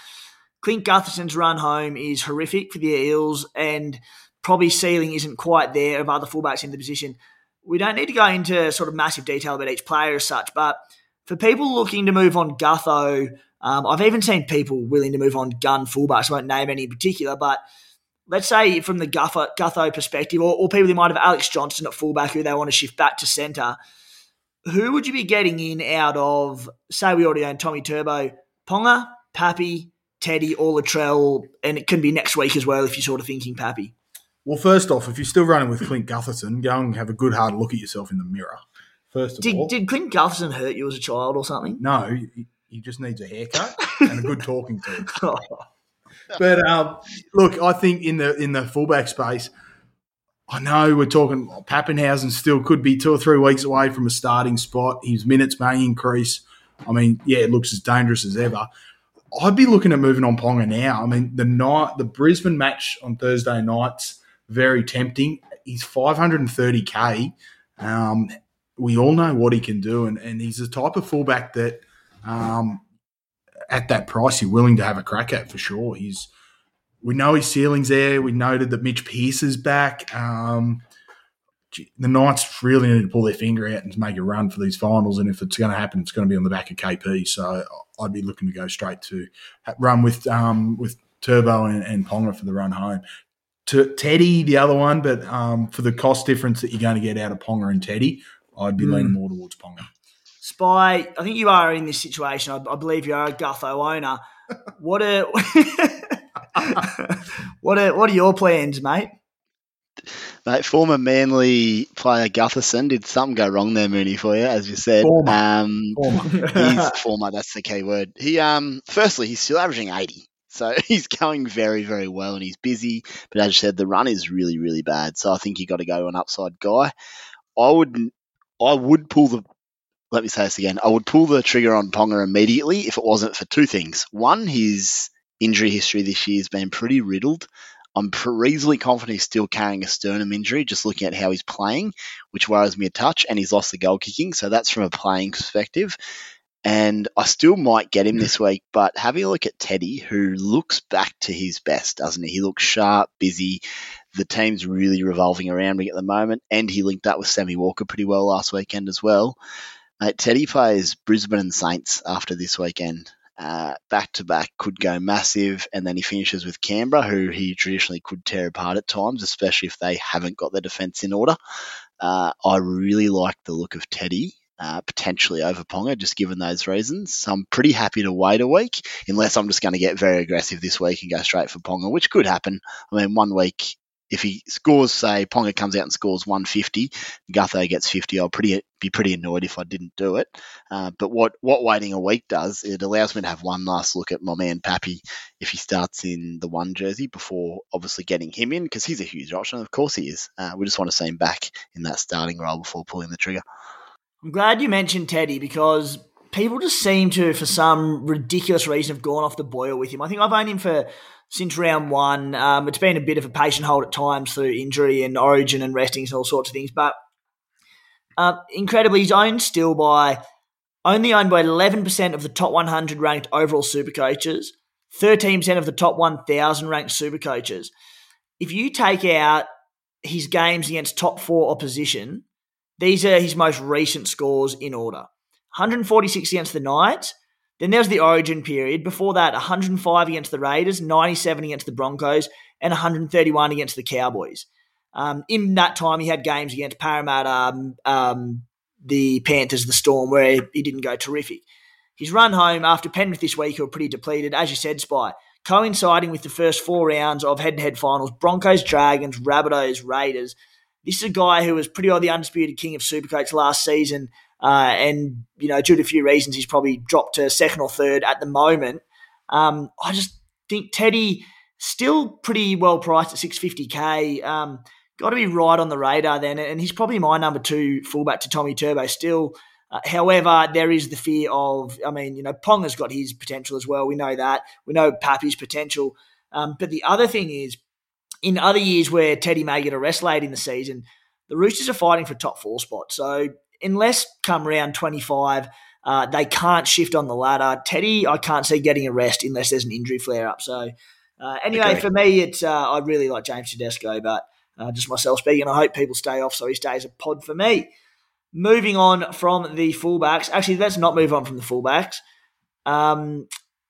Clint Gutherson's run home is horrific for the Eels and probably ceiling isn't quite there of other fullbacks in the position. We don't need to go into sort of massive detail about each player as such, but – for people looking to move on Gutho, um, I've even seen people willing to move on gun fullbacks. I won't name any in particular, but let's say from the Gutho, Gutho perspective, or, or people who might have Alex Johnston at fullback who they want to shift back to centre, who would you be getting in out of, say we already own Tommy Turbo, Ponga, Pappy, Teddy, or Latrell, and it can be next week as well if you're sort of thinking Pappy? Well, first off, if you're still running with Clint Gutherson, go and have a good hard look at yourself in the mirror. First of Did, all, did Clint Gutherson hurt you as a child or something? no, he, he just needs a haircut and a good talking to. But um, look, I think in the in the fullback space, I know we're talking Papenhuyzen still could be two or three weeks away from a starting spot. His minutes may increase. I mean, yeah, it looks as dangerous as ever. I'd be looking at moving on Ponga now. I mean, the night the Brisbane match on Thursday night's very tempting. He's 530k. Um, we all know what he can do, and, and he's the type of fullback that um, at that price you're willing to have a crack at for sure. He's we know his ceiling's there. We noted that Mitch Pearce is back. Um, the Knights really need to pull their finger out and make a run for these finals. And if it's going to happen, it's going to be on the back of KP. So I'd be looking to go straight to run with um, with Turbo and, and Ponga for the run home. To Teddy, the other one, but um, for the cost difference that you're going to get out of Ponga and Teddy, I'd be Mm. leaning more towards Ponga. Spy, I think you are in this situation. I, I believe you are a Gutho owner. What are what are what are your plans, mate? Mate, former Manly player Gutherson did something go wrong there, Mooney, for you, as you said. Former. Um, Former. he's former. That's the key word. He um, firstly, he's still averaging eighty, so he's going very, very well, and he's busy. But as you said, the run is really, really bad. So I think you've got to go to an upside guy. I would, I would pull the. Let me say this again. I would pull the trigger on Ponga immediately if it wasn't for two things. One, his injury history this year has been pretty riddled. I'm reasonably confident he's still carrying a sternum injury, just looking at how he's playing, which worries me a touch. And he's lost the goal kicking, so that's from a playing perspective. And I still might get him this week, but having a look at Teddy, who looks back to his best, doesn't he? He looks sharp, busy. The team's really revolving around me at the moment, and he linked up with Sammy Walker pretty well last weekend as well. Uh, Teddy plays Brisbane and Saints after this weekend. Back to back could go massive, and then he finishes with Canberra, who he traditionally could tear apart at times, especially if they haven't got their defence in order. Uh, I really like the look of Teddy, uh, potentially over Ponga, just given those reasons. So I'm pretty happy to wait a week, unless I'm just going to get very aggressive this week and go straight for Ponga, which could happen. I mean, one week, if he scores, say, Ponga comes out and scores 150, Gutho gets 50, I'll pretty be pretty annoyed if I didn't do it. Uh, but what, what waiting a week does, it allows me to have one last look at my man Pappy if he starts in the one jersey before obviously getting him in, because he's a huge option. Of course he is. Uh, we just want to see him back in that starting role before pulling the trigger. I'm glad you mentioned Teddy because people just seem to, for some ridiculous reason, have gone off the boil with him. I think I've owned him for since round one. Um, it's been a bit of a patient hold at times through injury and origin and restings and all sorts of things, but uh, incredibly, he's owned still by only owned by 11% of the top 100 ranked overall super coaches, 13% of the top 1,000 ranked super coaches. If you take out his games against top four opposition, these are his most recent scores in order 146 against the Knights. Then there's the origin period. Before that, 105 against the Raiders, 97 against the Broncos, and 131 against the Cowboys. Um, in that time, he had games against Parramatta, um, um, the Panthers, the Storm, where he didn't go terrific. His run home after Penrith this week were pretty depleted, as you said, Spy, coinciding with the first four rounds of head-to-head finals: Broncos, Dragons, Rabbitohs, Raiders. This is a guy who was pretty well the undisputed king of Supercoach last season, uh, and you know, due to a few reasons, he's probably dropped to second or third at the moment. Um, I just think Teddy still pretty well priced at 650k. Um, got to be right on the radar then, and he's probably my number two fullback to Tommy Turbo still. Uh, however, there is the fear of, I mean, you know, Ponga's got his potential as well. We know that. We know Pappy's potential. Um, but the other thing is, in other years where Teddy may get a rest late in the season, the Roosters are fighting for top four spot. So unless come round 25, uh, they can't shift on the ladder. Teddy, I can't see getting a rest unless there's an injury flare up. So uh, anyway, for me, it's uh, I really like James Tedesco, but uh, just myself speaking. I hope people stay off so he stays a pod for me. Moving on from the fullbacks. Actually, let's not move on from the fullbacks. Um,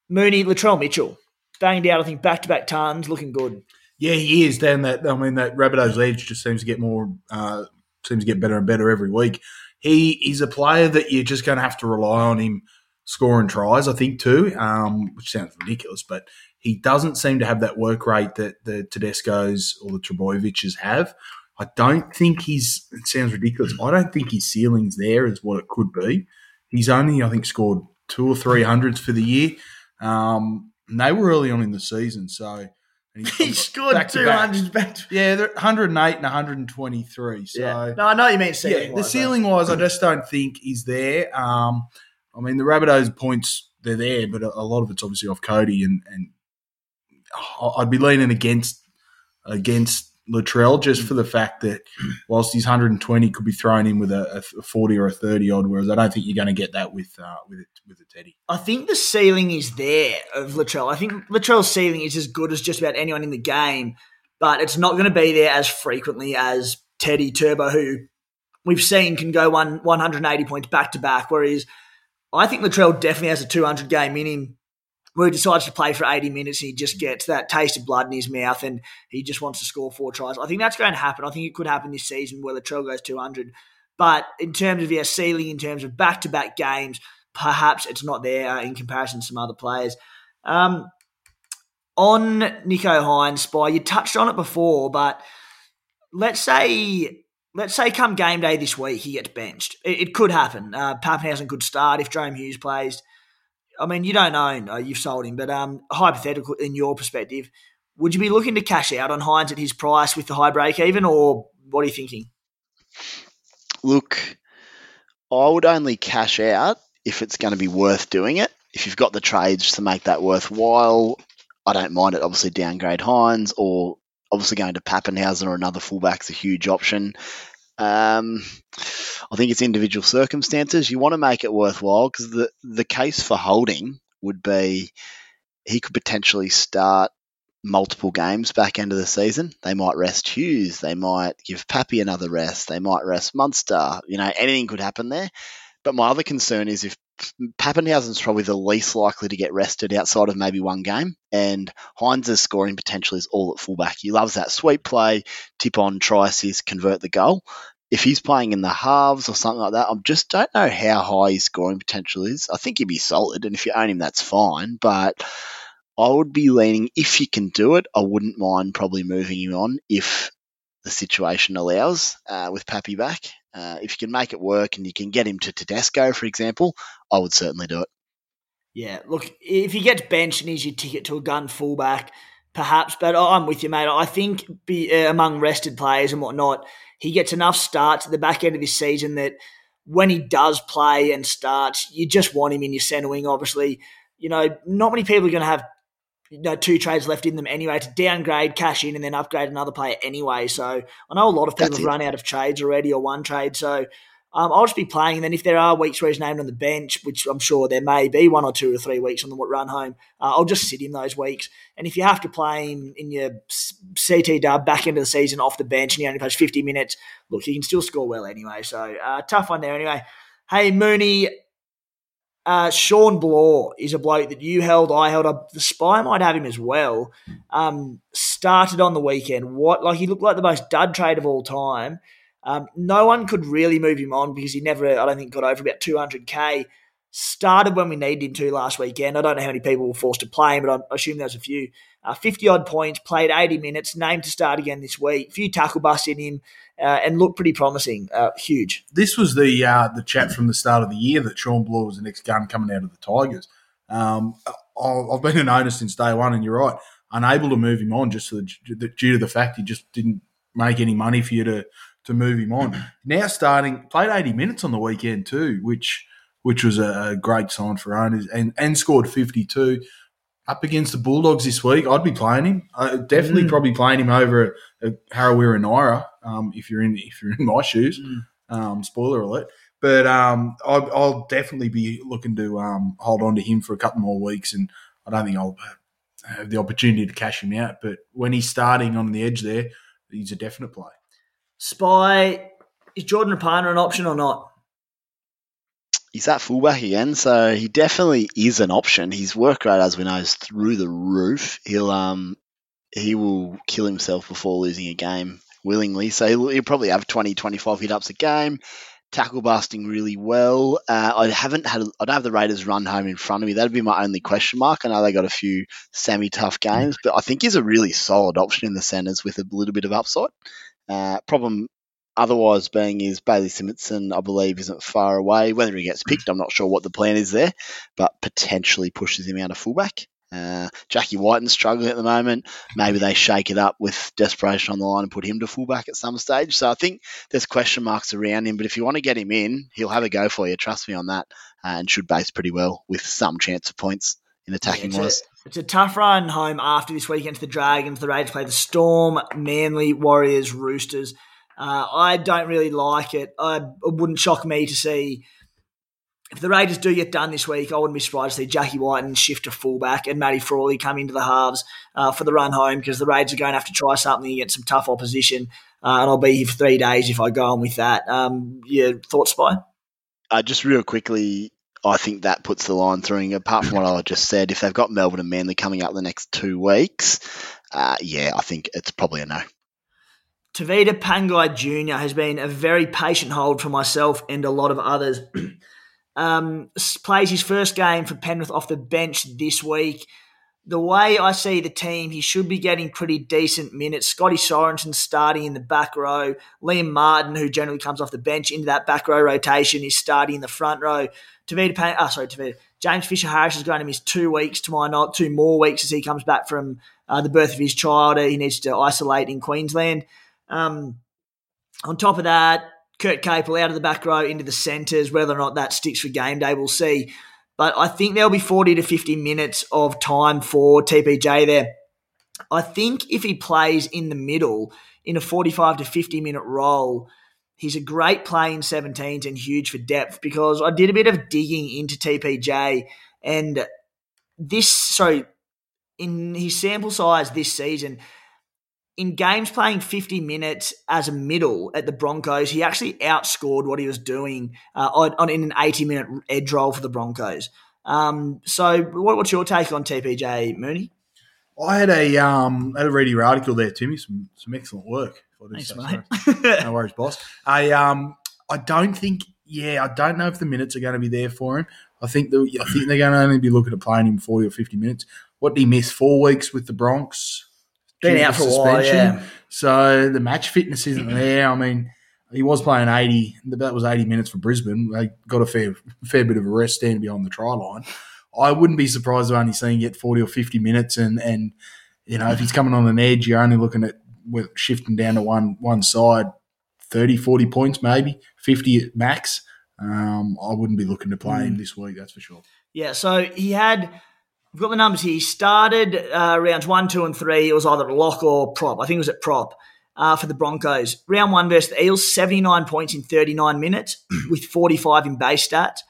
Mooney, Latrell Mitchell, banged out, I think, back to back tons, looking good. Yeah, he is. Down that, I mean, that Rabbitohs edge just seems to get more, uh, seems to get better and better every week. He is a player that you're just going to have to rely on him scoring tries, I think, too, um, which sounds ridiculous, but He doesn't seem to have that work rate that the Tedesco's or the Trbojevics have. I don't think he's. It sounds ridiculous. I don't think his ceiling's there is what it could be. He's only, I think, scored two or three hundreds for the year. Um, and they were early on in the season, so he scored two hundreds back. To, yeah, 108 and 123. So yeah. no, I know you mean ceiling. Yeah, the ceiling wise, I just don't think is there. Um, I mean, the Rabbitohs points they're there, but a, a, lot of it's obviously off Cody, and, and I'd be leaning against against Latrell just for the fact that whilst he's 120 could be thrown in with a, a 40 or a 30 odd, whereas I don't think you're going to get that with uh, with a, with a Teddy. I think the ceiling is there of Latrell. I think Latrell's ceiling is as good as just about anyone in the game, but it's not going to be there as frequently as Teddy Turbo, who we've seen can go one 180 points back to back. Whereas I think Latrell definitely has a 200 game in him where he decides to play for 80 minutes and he just gets that taste of blood in his mouth and he just wants to score four tries. I think that's going to happen. I think it could happen this season where Latrell goes 200. But in terms of your ceiling, in terms of back to back games, perhaps it's not there in comparison to some other players. Um, on Nicho Hynes, Spy, you touched on it before, but let's say let's say come game day this week he gets benched. It, it could happen. Uh, Papenhuyzen could start if Jahrome Hughes plays. I mean, you don't own, uh, you've sold him, but um, hypothetical in your perspective, would you be looking to cash out on Hynes at his price with the high break even, or what are you thinking? Look, I would only cash out if it's going to be worth doing it. If you've got the trades to make that worthwhile, I don't mind it. Obviously, downgrade Hynes or obviously going to Papenhuyzen or another fullback's a huge option. Um, I think it's individual circumstances. You want to make it worthwhile because the the case for holding would be he could potentially start multiple games back end of the season. They might rest Hughes. They might give Pappy another rest. They might rest Munster. You know, anything could happen there. But my other concern is if Papenhuyzen's probably the least likely to get rested outside of maybe one game, and Hynes' scoring potential is all at fullback. He loves that sweep play, tip on, try assist, convert the goal. If he's playing in the halves or something like that, I just don't know how high his scoring potential is. I think he'd be solid, and if you own him, that's fine. But I would be leaning, if you can do it, I wouldn't mind probably moving him on if the situation allows uh, with Pappy back. Uh, if you can make it work and you can get him to Tedesco, for example, I would certainly do it. Yeah, look, if he gets benched and he's your ticket to a gun fullback, perhaps, but I'm with you, mate. I think be, uh, among rested players and whatnot, he gets enough starts at the back end of this season that when he does play and starts, you just want him in your centre wing, obviously. You know, not many people are going to have know, two trades left in them anyway to downgrade, cash in, and then upgrade another player anyway. So I know a lot of people have run out of trades already or one trade. So um, I'll just be playing. And then if there are weeks where he's named on the bench, which I'm sure there may be one or two or three weeks on the run home, uh, I'll just sit him those weeks. And if you have to play him in your CT dub back into the season off the bench and he only plays 50 minutes, look, he can still score well anyway. So uh, tough one there anyway. Hey, Mooney, uh, Shawn Blore is a bloke that you held, I held up. The spy might have him as well. Um, started on the weekend. What like he looked like the most dud trade of all time. Um, no one could really move him on because he never, I don't think, got over about 200k. Started when we needed him to last weekend. I don't know how many people were forced to play him, but I assume there's a few. Uh, 50 odd points, played 80 minutes, named to start again this week. Few tackle busts in him uh, and looked pretty promising. Uh, huge. This was the uh, the chat from the start of the year that Shawn Blore was the next gun coming out of the Tigers. Um, I've been an owner since day one, and you're right, unable to move him on just the, due to the fact he just didn't make any money for you to to move him on. now starting played 80 minutes on the weekend too, which which was a, great sign for owners, and and scored 52 up against the Bulldogs this week, I'd be playing him. Uh, definitely, mm. probably playing him over a, a Harawira Naera. Um, if you're in if you're in my shoes, mm. um, spoiler alert. But um, I'll, I'll, definitely be looking to um, hold on to him for a couple more weeks, and I don't think I'll have the opportunity to cash him out. But when he's starting on the edge there, he's a definite play. Spy is Jordan Rapana an option or not? He's at fullback again, so he definitely is an option. His work rate, as we know, is through the roof. He'll um he will kill himself before losing a game willingly. So he'll, he'll probably have 20, 25 hit ups a game. tackle busting really well. Uh, I haven't had, I don't have the Raiders run home in front of me. That'd be my only question mark. I know they got a few semi tough games, but I think he's a really solid option in the centres with a little bit of upside. Uh, problem otherwise being is Bailey Simonsson, I believe, isn't far away. Whether he gets picked, I'm not sure what the plan is there, but potentially pushes him out of fullback. Uh, Jackie Wighton's struggling at the moment. Maybe they shake it up with desperation on the line and put him to fullback at some stage. So I think there's question marks around him. But if you want to get him in, he'll have a go for you. Trust me on that. Uh, and should base pretty well with some chance of points in attacking Yeah, wise. it's, a, it's a tough run home after this week against the Dragons. The Raiders play the Storm, Manly, Warriors, Roosters. Uh, I don't really like it. I, it wouldn't shock me to see if the Raiders do get done this week. I wouldn't be surprised to see Jackie Wighton shift to fullback and Matty Frawley come into the halves uh, for the run home because the Raiders are going to have to try something against some tough opposition. Uh, and I'll be here for three days if I go on with that. Um, your thoughts, Spy? Uh, just real quickly, I think that puts the line through. Apart from what I just said, if they've got Melbourne and Manly coming up the next two weeks, uh, yeah, I think it's probably a no. Tavita Pangai Jr. has been a very patient hold for myself and a lot of others. um, plays his first game for Penrith off the bench this week. The way I see the team, he should be getting pretty decent minutes. Scotty Sorensen starting in the back row. Liam Martin, who generally comes off the bench into that back row rotation, is starting in the front row. Tavita Pan- oh, sorry, Tavita. James Fisher Harris is going to miss two weeks to my two more weeks as he comes back from uh, the birth of his child. He needs to isolate in Queensland. Um, on top of that, Kurt Capewell out of the back row into the centres. Whether or not that sticks for game day, we'll see. But I think there'll be 40 to 50 minutes of time for TPJ there. I think if he plays in the middle in a 45 to 50 minute role, he's a great play in 17s and huge for depth because I did a bit of digging into TPJ and this, so in his sample size this season, in games playing 50 minutes as a middle at the Broncos, he actually outscored what he was doing uh, on, on in an 80 minute edge roll for the Broncos. Um, so, what, what's your take on TPJ Mooney? I had a um had a read your article there, Timmy. Some some excellent work. if I do Thanks, say mate. no worries, boss. I um I don't think yeah, I don't know if the minutes are going to be there for him. I think the, I think they're going to only be looking at playing him forty or fifty minutes. What did he miss? Four weeks with the Bronx. Been out for a while, yeah. So the match fitness isn't there. I mean, he was playing eighty. That was eighty minutes for Brisbane. They got a fair fair bit of a rest standing behind the try line. I wouldn't be surprised if only seeing get forty or fifty minutes, and and you know if he's coming on an edge, you're only looking at with shifting down to one one side, 30, 40 points maybe, fifty at max. Um, I wouldn't be looking to play him this week. That's for sure. Yeah, so he had. We've got the numbers here. He started uh, rounds one, two, and three. It was either lock or prop. I think it was at prop uh, for the Broncos. Round one versus the Eels, 79 points in 39 minutes with 45 in base stats.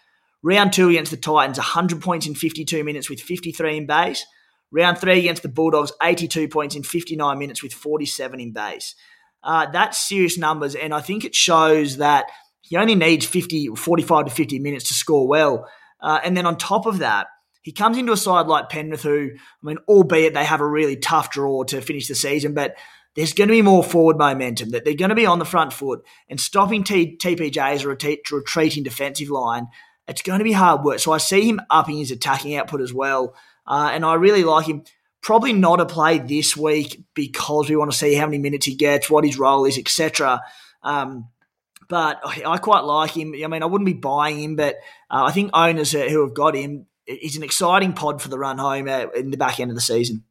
Round two against the Titans, 100 points in 52 minutes with 53 in base. Round three against the Bulldogs, 82 points in 59 minutes with 47 in base. Uh, that's serious numbers, and I think it shows that he only needs 50, 45 to 50 minutes to score well. Uh, and then on top of that, he comes into a side like Penrith, who, I mean, albeit they have a really tough draw to finish the season, but there's going to be more forward momentum, that they're going to be on the front foot and stopping T- TPJ's retreat, retreating defensive line. It's going to be hard work. So I see him upping his attacking output as well. Uh, and I really like him. Probably not a play this week because we want to see how many minutes he gets, what his role is, etc. Um, but I quite like him. I mean, I wouldn't be buying him, but uh, I think owners who have got him, he's an exciting pod for the run home uh, in the back end of the season.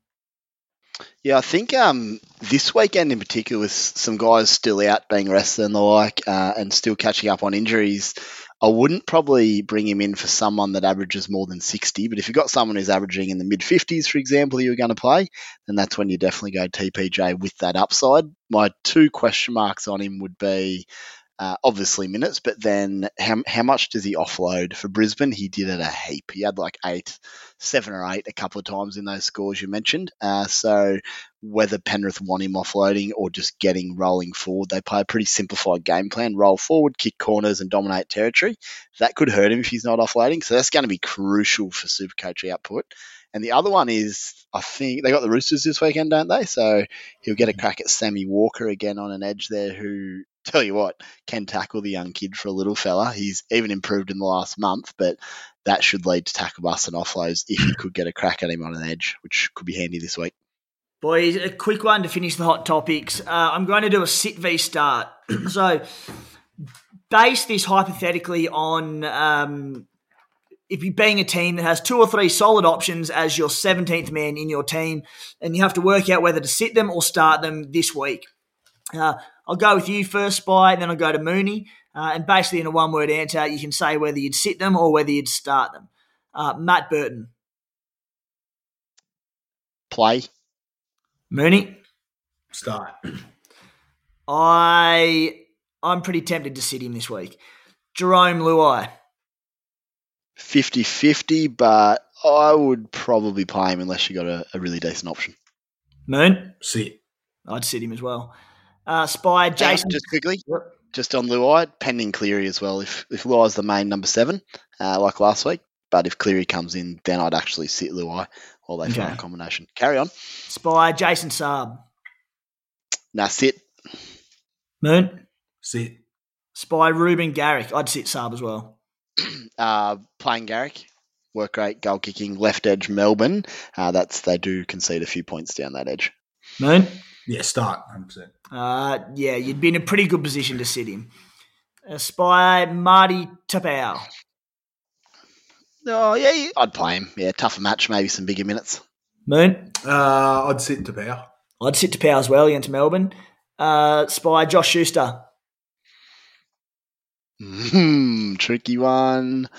Yeah, I think um, this weekend in particular, with some guys still out being rested and the like, uh, and still catching up on injuries, I wouldn't probably bring him in for someone that averages more than 60. But if you've got someone who's averaging in the mid 50s, for example, you're going to play, then that's when you definitely go TPJ with that upside. My two question marks on him would be uh, obviously minutes, but then how, how much does he offload for Brisbane? He did it a heap. He had like eight, seven or eight a couple of times in those scores you mentioned. Uh, so whether Penrith want him offloading or just getting rolling forward, they play a pretty simplified game plan: roll forward, kick corners, and dominate territory. That could hurt him if he's not offloading. So that's going to be crucial for Supercoach output. And the other one is, I think they got the Roosters this weekend, don't they? So he'll get a crack at Sammy Walker again on an edge there, who tell you what, can tackle the young kid for a little fella. He's even improved in the last month, but that should lead to tackle bust and offloads if you could get a crack at him on an edge, which could be handy this week. Boys, a quick one to finish the hot topics. Uh, I'm going to do a sit v start. so, base this hypothetically on um, if you're being a team that has two or three solid options as your 17th man in your team, and you have to work out whether to sit them or start them this week. Uh, I'll go with you first, Spy, then I'll go to Mooney. Uh, and basically, in a one word answer, you can say whether you'd sit them or whether you'd start them. Uh, Matt Burton. Play. Mooney. Start. I I'm pretty tempted to sit him this week. Jarome Luai. 50-50, but I would probably play him unless you got a, a really decent option. Moon. Sit. I'd sit him as well. Uh, Spy Jason. just quickly, just on Luai, pending Cleary as well. If if Luai's the main number seven, uh, like last week, but if Cleary comes in, then I'd actually sit Luai while they find Okay. a combination. Carry on. Spy Jason Saab. Now sit. Moon. Sit. Spy Reuben Garrick. I'd sit Saab as well. Uh, playing Garrick, work rate, goal kicking, left edge Melbourne. Uh, that's they do concede a few points down that edge. Moon. Yeah, start. 100%. Uh, yeah, you'd be in a pretty good position to sit him. Uh, Spy Marty Tapau. Oh yeah, yeah, I'd play him. Yeah, tougher match, maybe some bigger minutes. Moon. Uh, I'd sit Tapau. I'd sit Tapau as well against Melbourne. Uh, Spy Josh Schuster. Hmm, tricky one.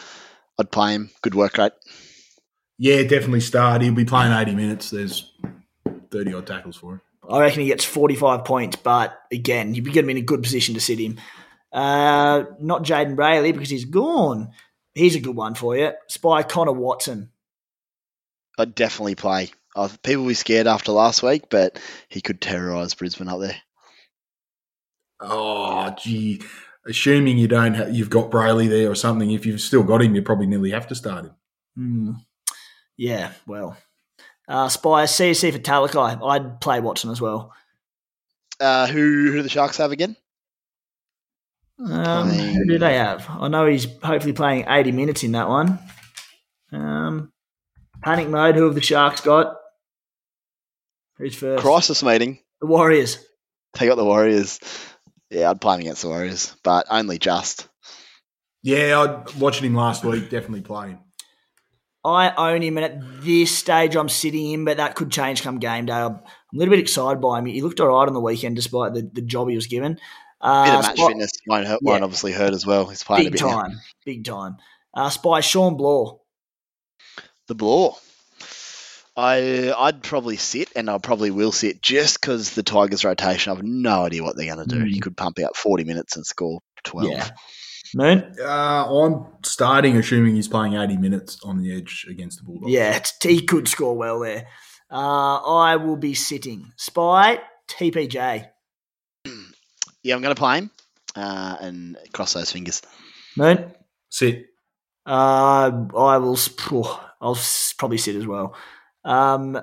I'd play him. Good work rate. Yeah, definitely start. He'll be playing 80 minutes. There's 30 odd tackles for him. I reckon he gets 45 points, but again, you'd be getting him in a good position to sit him. Uh, not Jayden Brailey because he's gone. He's a good one for you. Spy Connor Watson. I'd definitely play. Uh, people will be scared after last week, but he could terrorise Brisbane up there. Oh, gee. Assuming you don't, ha- you've got Brayley there or something. If you've still got him, you probably nearly have to start him. Hmm. Yeah, well. Uh, Spy Siosifa Talakai. I'd play Watson as well. Uh, who who do the Sharks have again? Um, who do they have? I know he's hopefully playing 80 minutes in that one. Um, panic mode. Who have the Sharks got? Who's first? Crisis meeting. The Warriors. They got the Warriors. Yeah, I'd play him against the Warriors, but only just. Yeah, I watching him last week. Definitely play him. I own him, and at this stage, I'm sitting him, but that could change come game day. I'm a little bit excited by him. He looked all right on the weekend, despite the, the job he was given. Uh, Bit of match Spy- fitness won't, hurt, won't obviously hurt as well. He's playing a big bit now. time, big time. Uh, Spy Shawn Blore. The Blore. I I'd probably sit, and I probably will sit just because the Tigers' rotation. I've no idea what they're going to do. Mm. He could pump out forty minutes and score twelve. Yeah. Moon? Uh, I'm starting, assuming he's playing 80 minutes on the edge against the Bulldogs. Yeah, it's, he could score well there. Uh, I will be sitting. Spy TPJ. Yeah, I'm going to play him uh, and cross those fingers. Moon? Sit. Uh, I will. s- I'll probably sit as well. Um,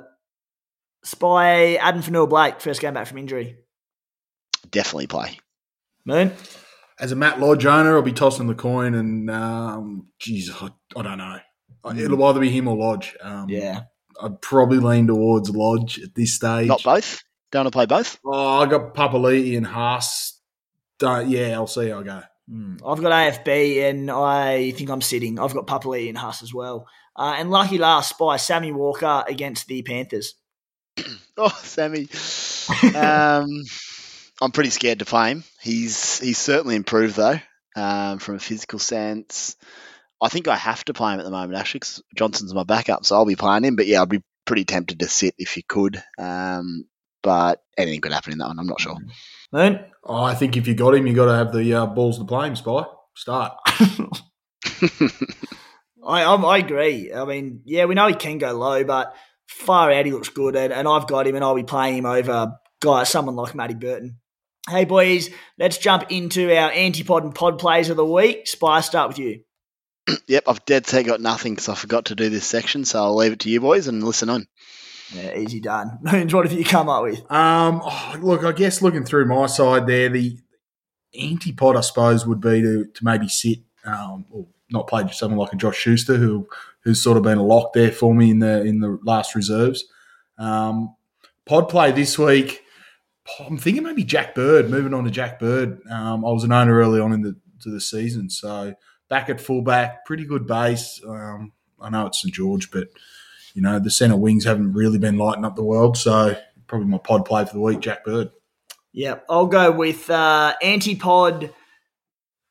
Spy Addin Fonua Blake, first game back from injury. Definitely play. Moon? As a Matt Lodge owner, I'll be tossing the coin, and um, geez, I, I don't know. It'll either be him or Lodge. Um, Yeah. I'd probably lean towards Lodge at this stage. Not both. Don't want to play both. Oh, I got Papali'i and Haas. Don't, yeah, I'll see. how I'll go. Hmm. I've got AFB and I think I'm sitting. I've got Papali and Haas as well. Uh, and lucky last by Sammy Walker against the Panthers. Oh, Sammy. um, I'm pretty scared to play him. He's he's certainly improved though um, from a physical sense. I think I have to play him at the moment actually 'cause Johnson's my backup, so I'll be playing him. But yeah, I'd be pretty tempted to sit if you could. Um, but anything could happen in that one. I'm not sure. Moon? Oh, I think if you got him, you got to have the uh, balls to play him. Spy start. I, I I agree. I mean, yeah, we know he can go low, but far out he looks good, and, and I've got him, and I'll be playing him over guy someone like Matty Burton. Hey boys, let's jump into our antipod and pod plays of the week. Spy, start with you. Yep, I've dead set got nothing because I forgot to do this section, so I'll leave it to you boys and listen on. Yeah, easy done. Moons, what have you come up with? Um, oh, look, I guess looking through my side there, the antipod, I suppose, would be to, to maybe sit um, or not play someone like a Josh Schuster, who who's sort of been a lock there for me in the in the last reserves. Um, pod play this week. I'm thinking maybe Jack Bird. Moving on to Jack Bird. Um, I was an owner early on in the to the season, so back at fullback, pretty good base. Um, I know it's St George, but you know the centre wings haven't really been lighting up the world. So probably my pod play for the week, Jack Bird. Yeah, I'll go with uh, Antipod.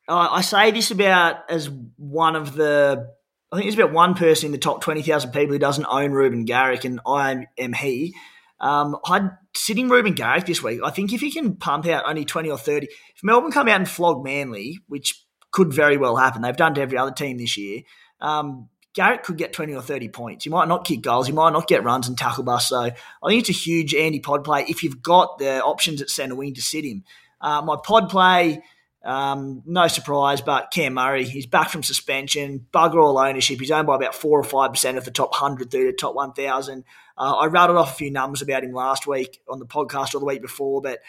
Uh, I say this about as one of the. I think there's about one person in the top 20,000 people who doesn't own Reuben Garrick, and I am he. Um, I'd sitting Reuben Garrick this week. I think if he can pump out only 20 or 30, if Melbourne come out and flog Manly, which could very well happen, they've done to every other team this year. Um, Garrick could get 20 or 30 points. He might not kick goals. He might not get runs and tackle bust. So I think it's a huge antipod play if you've got the options at centre wing to sit him. Uh, my pod play, um, no surprise, but Cam Murray, he's back from suspension, bugger all ownership. He's owned by about 4 or 5% of the top 100 through the top 1,000. Uh, I rattled off a few numbers about him last week on the podcast or the week before, but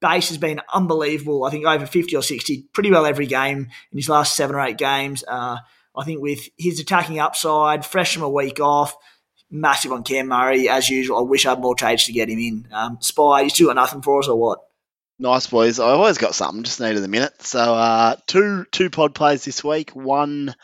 base has been unbelievable. I think over 50 or 60 pretty well every game in his last seven or eight games. Uh, I think with his attacking upside, fresh from a week off, massive on Cam Murray as usual. I wish I had more trades to get him in. Um, Spy, you still got nothing for us or what? Nice boys. I've always got something. Just needed a minute. So uh, two two pod plays this week. One,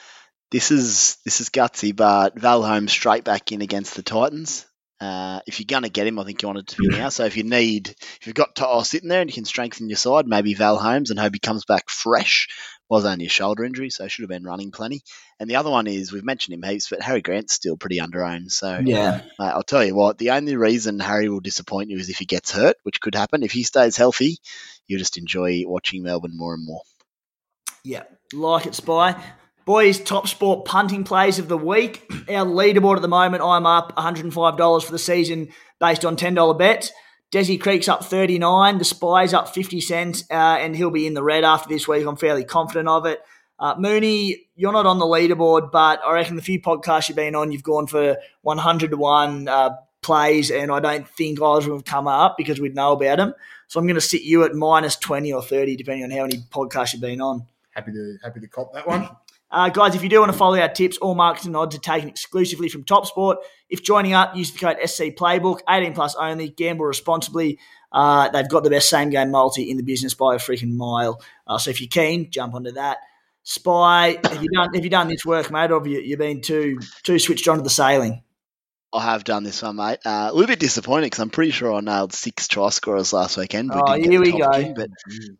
this is this is gutsy, but Val straight back in against the Titans. Uh, if you're gonna get him, I think you want it to be now. So if you need, if you've got Toto sitting there and you can strengthen your side, maybe Val Holmes and hope he comes back fresh was only a shoulder injury, so should have been running plenty. And the other one is we've mentioned him heaps, but Harry Grant's still pretty underowned. So yeah, uh, I'll tell you what, the only reason Harry will disappoint you is if he gets hurt, which could happen. If he stays healthy, you'll just enjoy watching Melbourne more and more. Yeah, like it, Spy. Boys, top sport punting plays of the week. Our leaderboard at the moment, I'm up $105 for the season based on $10 bets. Desi Creek's up 39, the Spy's up 50 cents, uh, and he'll be in the red after this week. I'm fairly confident of it. Uh, Mooney, you're not on the leaderboard, but I reckon the few podcasts you've been on, you've gone for 100 to 1 uh, plays, and I don't think ours would have come up because we'd know about them. So I'm going to sit you at minus 20 or 30, depending on how many podcasts you've been on. Happy to happy to cop that one. Uh, guys, if you do want to follow our tips, all markets and odds are taken exclusively from TopSport. If joining up, use the code SC Playbook, 18 plus only, gamble responsibly. Uh, they've got the best same game multi in the business by a freaking mile. Uh, so if you're keen, jump onto that. Spy, have you done have you done this work, mate, or have you, you been too too switched on to the sailing? I have done this one, mate. Uh, a little bit disappointing because I'm pretty sure I nailed six try scorers last weekend. We oh, here we go. but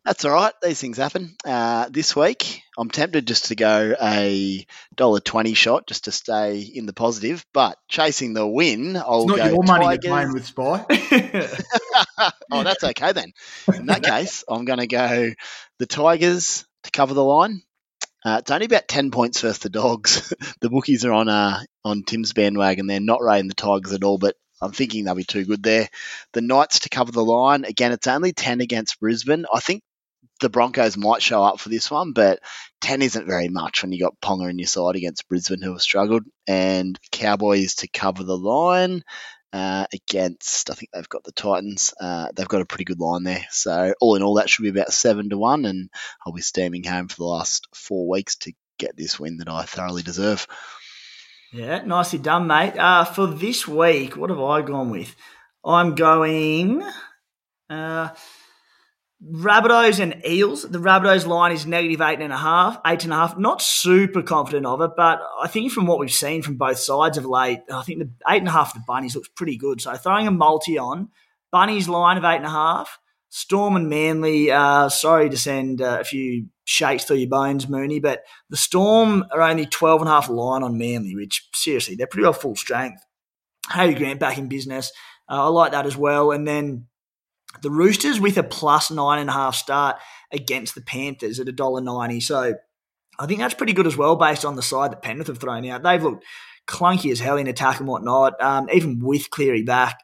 that's all right. These things happen. Uh, this week, I'm tempted just to go a dollar twenty shot just to stay in the positive. But chasing the win, I'll it's not go your money Tigers. you're playing with Spy. oh, that's okay then. In that case, I'm going to go the Tigers to cover the line. Uh, it's only about ten points versus the Dogs. the bookies are on uh, on Tim's bandwagon. They're not rating the Tigers at all, but I'm thinking they'll be too good there. The Knights to cover the line. Again, it's only ten against Brisbane. I think the Broncos might show up for this one, but 10 isn't very much when you got Ponga in your side against Brisbane, who have struggled. And Cowboys to cover the line uh, against, I think they've got the Titans. Uh, they've got a pretty good line there. So, all in all, that should be about 7 to 1. And I'll be steaming home for the last four weeks to get this win that I thoroughly deserve. Yeah, nicely done, mate. Uh, for this week, what have I gone with? I'm going. Uh, Rabbitohs and Eels. The Rabbitohs line is negative eight and a half, eight and a half. Not super confident of it, but I think from what we've seen from both sides of late, I think the eight and a half the Bunnies looks pretty good. So throwing a multi on, Bunnies line of eight and a half, Storm and Manly. Uh, sorry to send uh, a few shakes through your bones, Mooney, but the Storm are only 12 and a half line on Manly, which seriously, they're pretty well full strength. Harry Grant back in business. Uh, I like that as well. And then the Roosters with a plus nine and a half start against the Panthers at $1.90. So I think that's pretty good as well based on the side that Penrith have thrown out. They've looked clunky as hell in attack and whatnot. Um, even with Cleary back,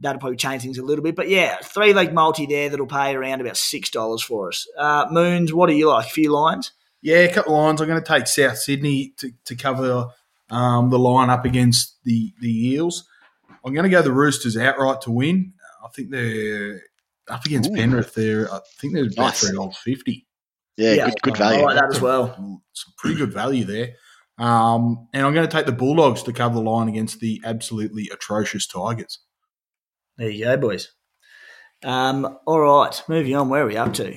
that'll probably change things a little bit. But yeah, three leg multi there that'll pay around about $6 for us. Uh, Moons, what do you like? A few lines? Yeah, a couple lines. I'm going to take South Sydney to, to cover um, the line up against the, the Eels. I'm going to go the Roosters outright to win. I think they're up against Ooh. Penrith. They're I think they're about nice. three dollars fifty. Yeah, Yeah, good, good I value. like that as well. Some pretty good value there. Um, and I'm going to take the Bulldogs to cover the line against the absolutely atrocious Tigers. There you go, boys. Um, all right, moving on. Where are we up to?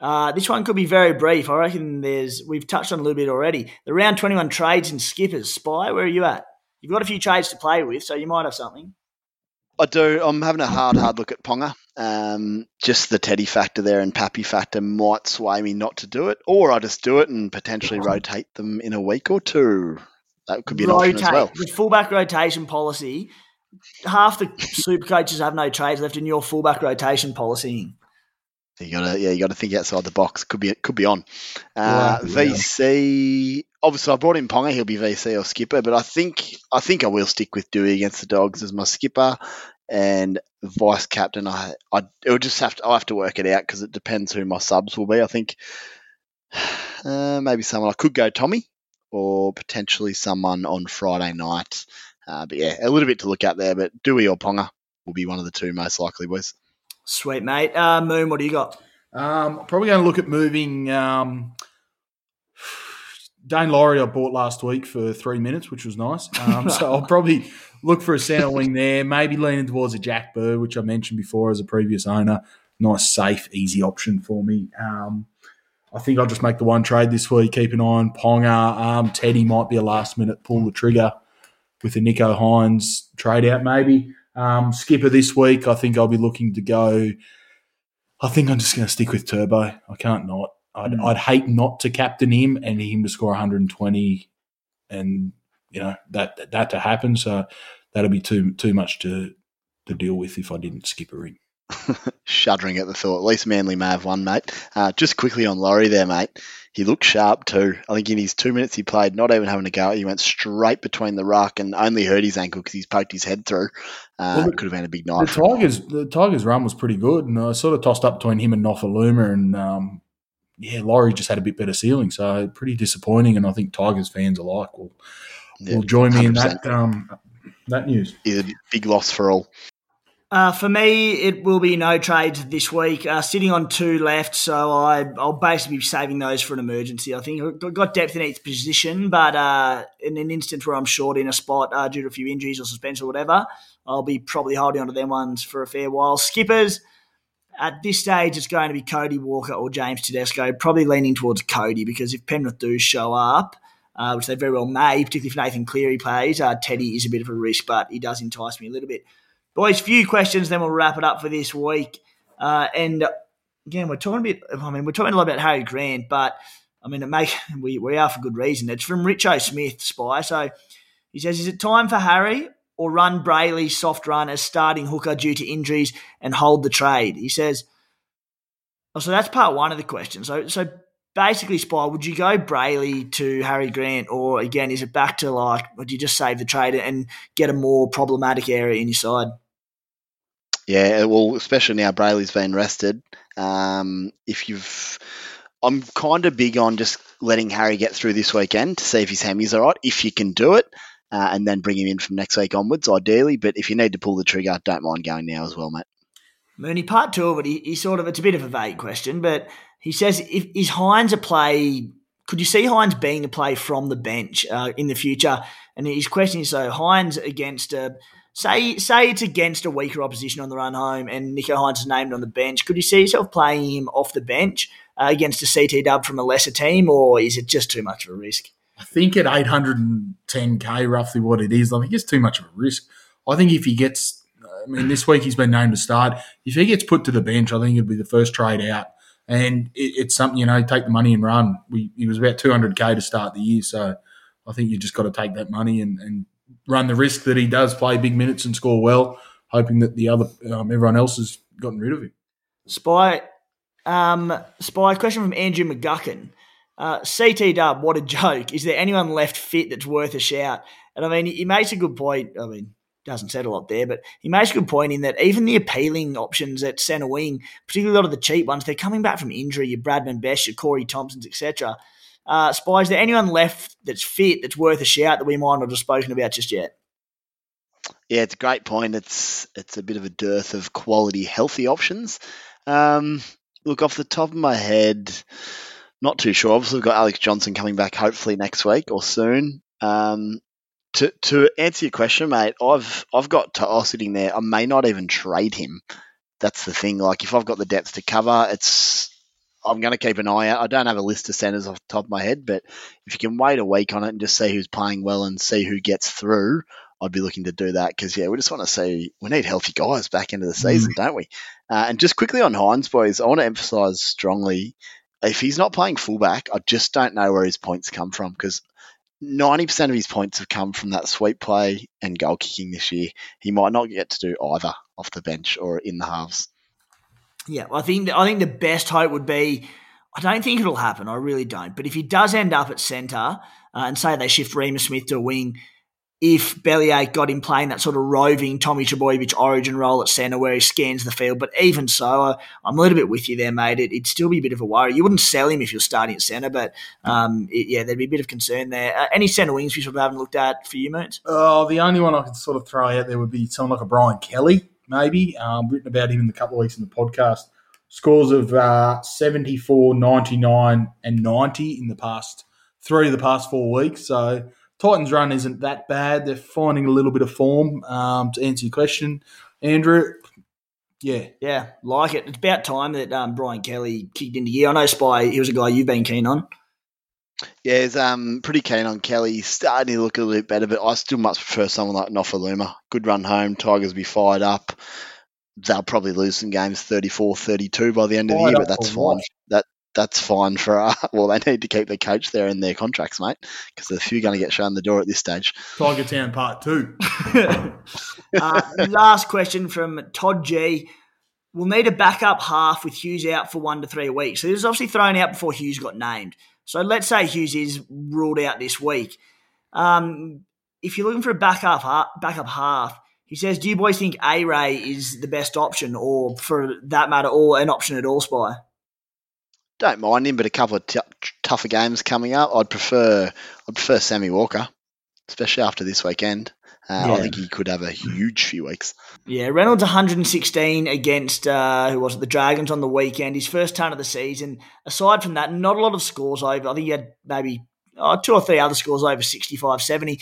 Uh, this one could be very brief. I reckon there's we've touched on a little bit already. The round 21 trades and skippers. Spy, where are you at? You've got a few trades to play with, so you might have something. I do. I'm having a hard, hard look at Ponga. Um, just the Teddy factor there and Pappy factor might sway me not to do it, or I just do it and potentially rotate them in a week or two. That could be an option as well. the fullback rotation policy. Half the super coaches have no trades left in your fullback rotation policy. You gotta, yeah, you gotta think outside the box. Could be, could be on. Uh, yeah. VC. Obviously, I brought in Ponga. He'll be VC or skipper, but I think, I think I will stick with Dewey against the Dogs as my skipper and vice captain. I, I, it'll just have to, I'll have to work it out because it depends who my subs will be. I think uh, maybe someone I could go Tommy or potentially someone on Friday night. Uh, but yeah, a little bit to look at there. But Dewey or Ponga will be one of the two most likely boys. Sweet mate. Uh, Moon, what do you got? Um, probably going to look at moving um, Daine Laurie. I bought last week for three minutes, which was nice. Um, so I'll probably look for a centre wing there. Maybe leaning towards a Jack Bird, which I mentioned before as a previous owner. Nice, safe, easy option for me. Um, I think I'll just make the one trade this week. Keep an eye on Ponga. Um, Teddy might be a last minute pull the trigger with the Nicho Hynes trade out, maybe. Um, skipper this week, I think I'll be looking to go. I think I'm just going to stick with Turbo. I can't not. I'd, Mm. I'd hate not to captain him and him to score 120, and you know that that to happen. So that'll be too too much to to deal with if I didn't skipper him. Shuddering at the thought. At least Manly may have one, mate. Uh, just quickly on Laurie there, mate. He looked sharp too. I think in his two minutes he played, not even having a go, he went straight between the ruck and only hurt his ankle because he's poked his head through. Uh, Well, the- could have been a big The night. him. Tigers, the Tigers' run was pretty good, and I sort of tossed up between him and Nofoaluma, and um, yeah, Laurie just had a bit better ceiling, so pretty disappointing. And I think Tigers fans alike will Yeah, will join me in 100%. that um, that news. He's a big loss for all. Uh, for me, it will be no trades this week. Uh, sitting on two left, so I, I'll basically be saving those for an emergency. I think I've got depth in each position, but uh, in an instance where I'm short in a spot uh, due to a few injuries or suspension or whatever, I'll be probably holding onto them ones for a fair while. Skippers, at this stage, it's going to be Cody Walker or James Tedesco, probably leaning towards Cody because if Penrith do show up, uh, which they very well may, particularly if Nathan Cleary plays, uh, Teddy is a bit of a risk, but he does entice me a little bit. Boys, few questions, then we'll wrap it up for this week. Uh, and again, we're talking a bit. I mean, we're talking a lot about Harry Grant, but I mean, it make we, we are for good reason. It's from Richo Smith, Spy. So he says, "Is it time for Harry or run Brailey soft run as starting hooker due to injuries and hold the trade?" He says. Oh, so that's part one of the question. So, so basically, Spy, would you go Brailey to Harry Grant, or again, is it back to like, would you just save the trade and get a more problematic area in your side? Yeah, well, especially now Brailey's been rested. Um, if you've, I'm kind of big on just letting Harry get through this weekend to see if his hammy's all right. If you can do it, uh, and then bring him in from next week onwards, ideally. But if you need to pull the trigger, don't mind going now as well, mate. Mooney, part two of it, he, he sort of, it's a bit of a vague question, but he says, if, is Hynes a play, could you see Hynes being a play from the bench uh, in the future? And his question is, so Hynes against a, say, say it's against a weaker opposition on the run home and Nicho Hynes is named on the bench, could you see yourself playing him off the bench uh, against a CT dub from a lesser team, or is it just too much of a risk? I think at 810k, roughly what it is, I think it's too much of a risk. I think if he gets, I mean, this week he's been named to start. If he gets put to the bench, I think it'd be the first trade out. And it, it's something, you know, take the money and run. We, he was about 200k to start the year. So I think you just got to take that money and, and run the risk that he does play big minutes and score well, hoping that the other, um, everyone else has gotten rid of him. Spy, um, spy question from Andrew McGuckin. Uh, CT Dub, what a joke. Is there anyone left fit that's worth a shout? And I mean, he makes a good point. I mean, doesn't said a lot there, but he makes a good point in that even the appealing options at centre wing, particularly a lot of the cheap ones, they're coming back from injury. Your Bradman Best, your Corey Thompsons, etc. Uh, Spy, is there anyone left that's fit that's worth a shout that we might not have spoken about just yet? Yeah, it's a great point. It's it's a bit of a dearth of quality, healthy options. Um, look, off the top of my head, not too sure. Obviously, we've got Alex Johnson coming back hopefully next week or soon. Um, to to answer your question, mate, I've I've got To'o sitting there. I may not even trade him. That's the thing. Like if I've got the depth to cover, it's I'm going to keep an eye out. I don't have a list of centres off the top of my head, but if you can wait a week on it and just see who's playing well and see who gets through, I'd be looking to do that because yeah, we just want to see we need healthy guys back into the season, mm. don't we? Uh, and just quickly on Hynes, boys, I want to emphasise strongly if he's not playing fullback, I just don't know where his points come from because 90% of his points have come from that sweep play and goal kicking this year. He might not get to do either off the bench or in the halves. Yeah, I think I think the best hope would be. I don't think it'll happen. I really don't. But if he does end up at centre uh, and say they shift Reimis Smith to a wing, if Bellyache got him playing that sort of roving Tommy Trbojevic origin role at centre where he scans the field. But even so, I, am a little bit with you there, mate. It, would still be a bit of a worry. You wouldn't sell him if you're starting at centre, but um, it, yeah, there'd be a bit of concern there. Uh, any centre wings we sort of haven't looked at for you, Moons? Oh, the only one I could sort of throw out there would be someone like a Brian Kelly, maybe. Um, written about him in a couple of weeks in the podcast. Scores of uh, 74, 99, and 90 in the past three of the past four weeks. So Titans' run isn't that bad. They're finding a little bit of form. Um, to answer your question, Andrew, yeah, yeah, like it. It's about time that um, Brian Kelly kicked into gear. I know Spy. He was a guy you've been keen on. Yeah, he's um, pretty keen on Kelly. He's starting to look a little bit better, but I still much prefer someone like Nofoaluma. Good run home. Tigers be fired up. They'll probably lose some games 34 32 by the end of the year, but that's fine. That that's fine for uh, well they need to keep the coach there in their contracts mate because there's a few going to get shown the door at this stage. Tiger town part two. Uh, last question from todd g. We'll need a backup half with hughes out for one to three weeks. So this is obviously thrown out before hughes got named. So let's say hughes is ruled out this week. Um, if you're looking for a backup backup half he says, "Do you boys think A Ray is the best option, or for that matter, or an option at all, Spy?" Don't mind him, but a couple of t- tougher games coming up. I'd prefer I'd prefer Sammy Walker, especially after this weekend. Uh, yeah. I think he could have a huge few weeks. Yeah, Reynolds 116 against uh, who was it? The Dragons on the weekend. His first ton of the season. Aside from that, not a lot of scores over. I think he had maybe oh, two or three other scores over 65, 70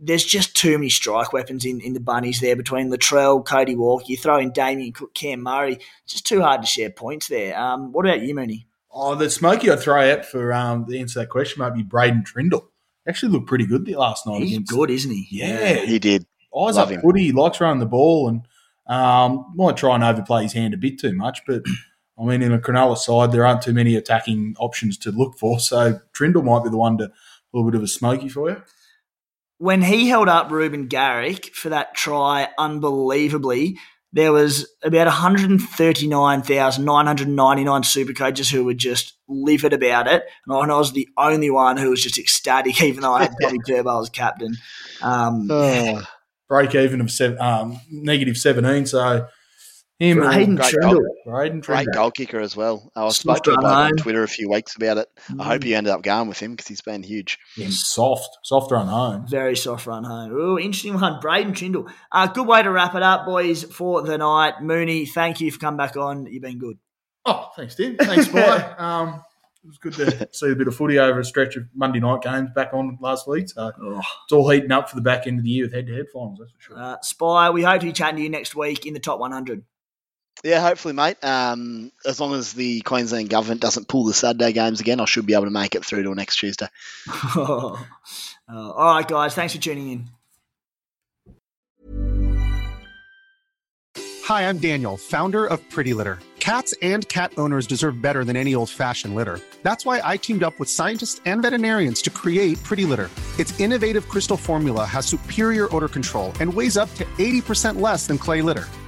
there's just too many strike weapons in, in the bunnies there between Latrell, Cody Walker. You throw in Damien Cook, Cam Murray. Just too hard to share points there. Um, what about you, Mooney? Oh, the smoky I'd throw out for um, the answer to that question might be Braydon Trindall. Actually looked pretty good the last night. He's against, good, isn't he? Yeah, he did. Eyes Love up him. footy. He likes running the ball and um, might try and overplay his hand a bit too much. But I mean, in a Cronulla side, there aren't too many attacking options to look for. So Trindall might be the one to a little bit of a smoky for you. When he held up Reuben Garrick for that try, unbelievably, there was about 139,999 super coaches who were just livid about it. And I was the only one who was just ecstatic, even though I had Tommy Turbo as captain. Um, oh, break even of seven, um, negative 17. So him Hayden great, goal, great goal kicker as well. I was spoke to him on Twitter a few weeks about it. Mm. I hope you ended up going with him because he's been huge. Yeah, soft, soft run home. Very soft run home. Oh, interesting one. Braydon Trindall. Uh, good way to wrap it up, boys, for the night. Mooney, thank you for coming back on. You've been good. Oh, thanks, Tim. Thanks, boy. um, it was good to see a bit of footy over a stretch of Monday night games back on last week. So oh. it's all heating up for the back end of the year with head to head finals, that's for sure. Uh, Spy, we hope to be chatting to you next week in the top 100. Yeah, hopefully, mate. Um, as long as the Queensland government doesn't pull the Saturday games again, I should be able to make it through till next Tuesday. uh, all right, guys. Thanks for tuning in. Hi, I'm Daniel, founder of Pretty Litter. Cats and cat owners deserve better than any old-fashioned litter. That's why I teamed up with scientists and veterinarians to create Pretty Litter. Its innovative crystal formula has superior odor control and weighs up to 80% less than clay litter.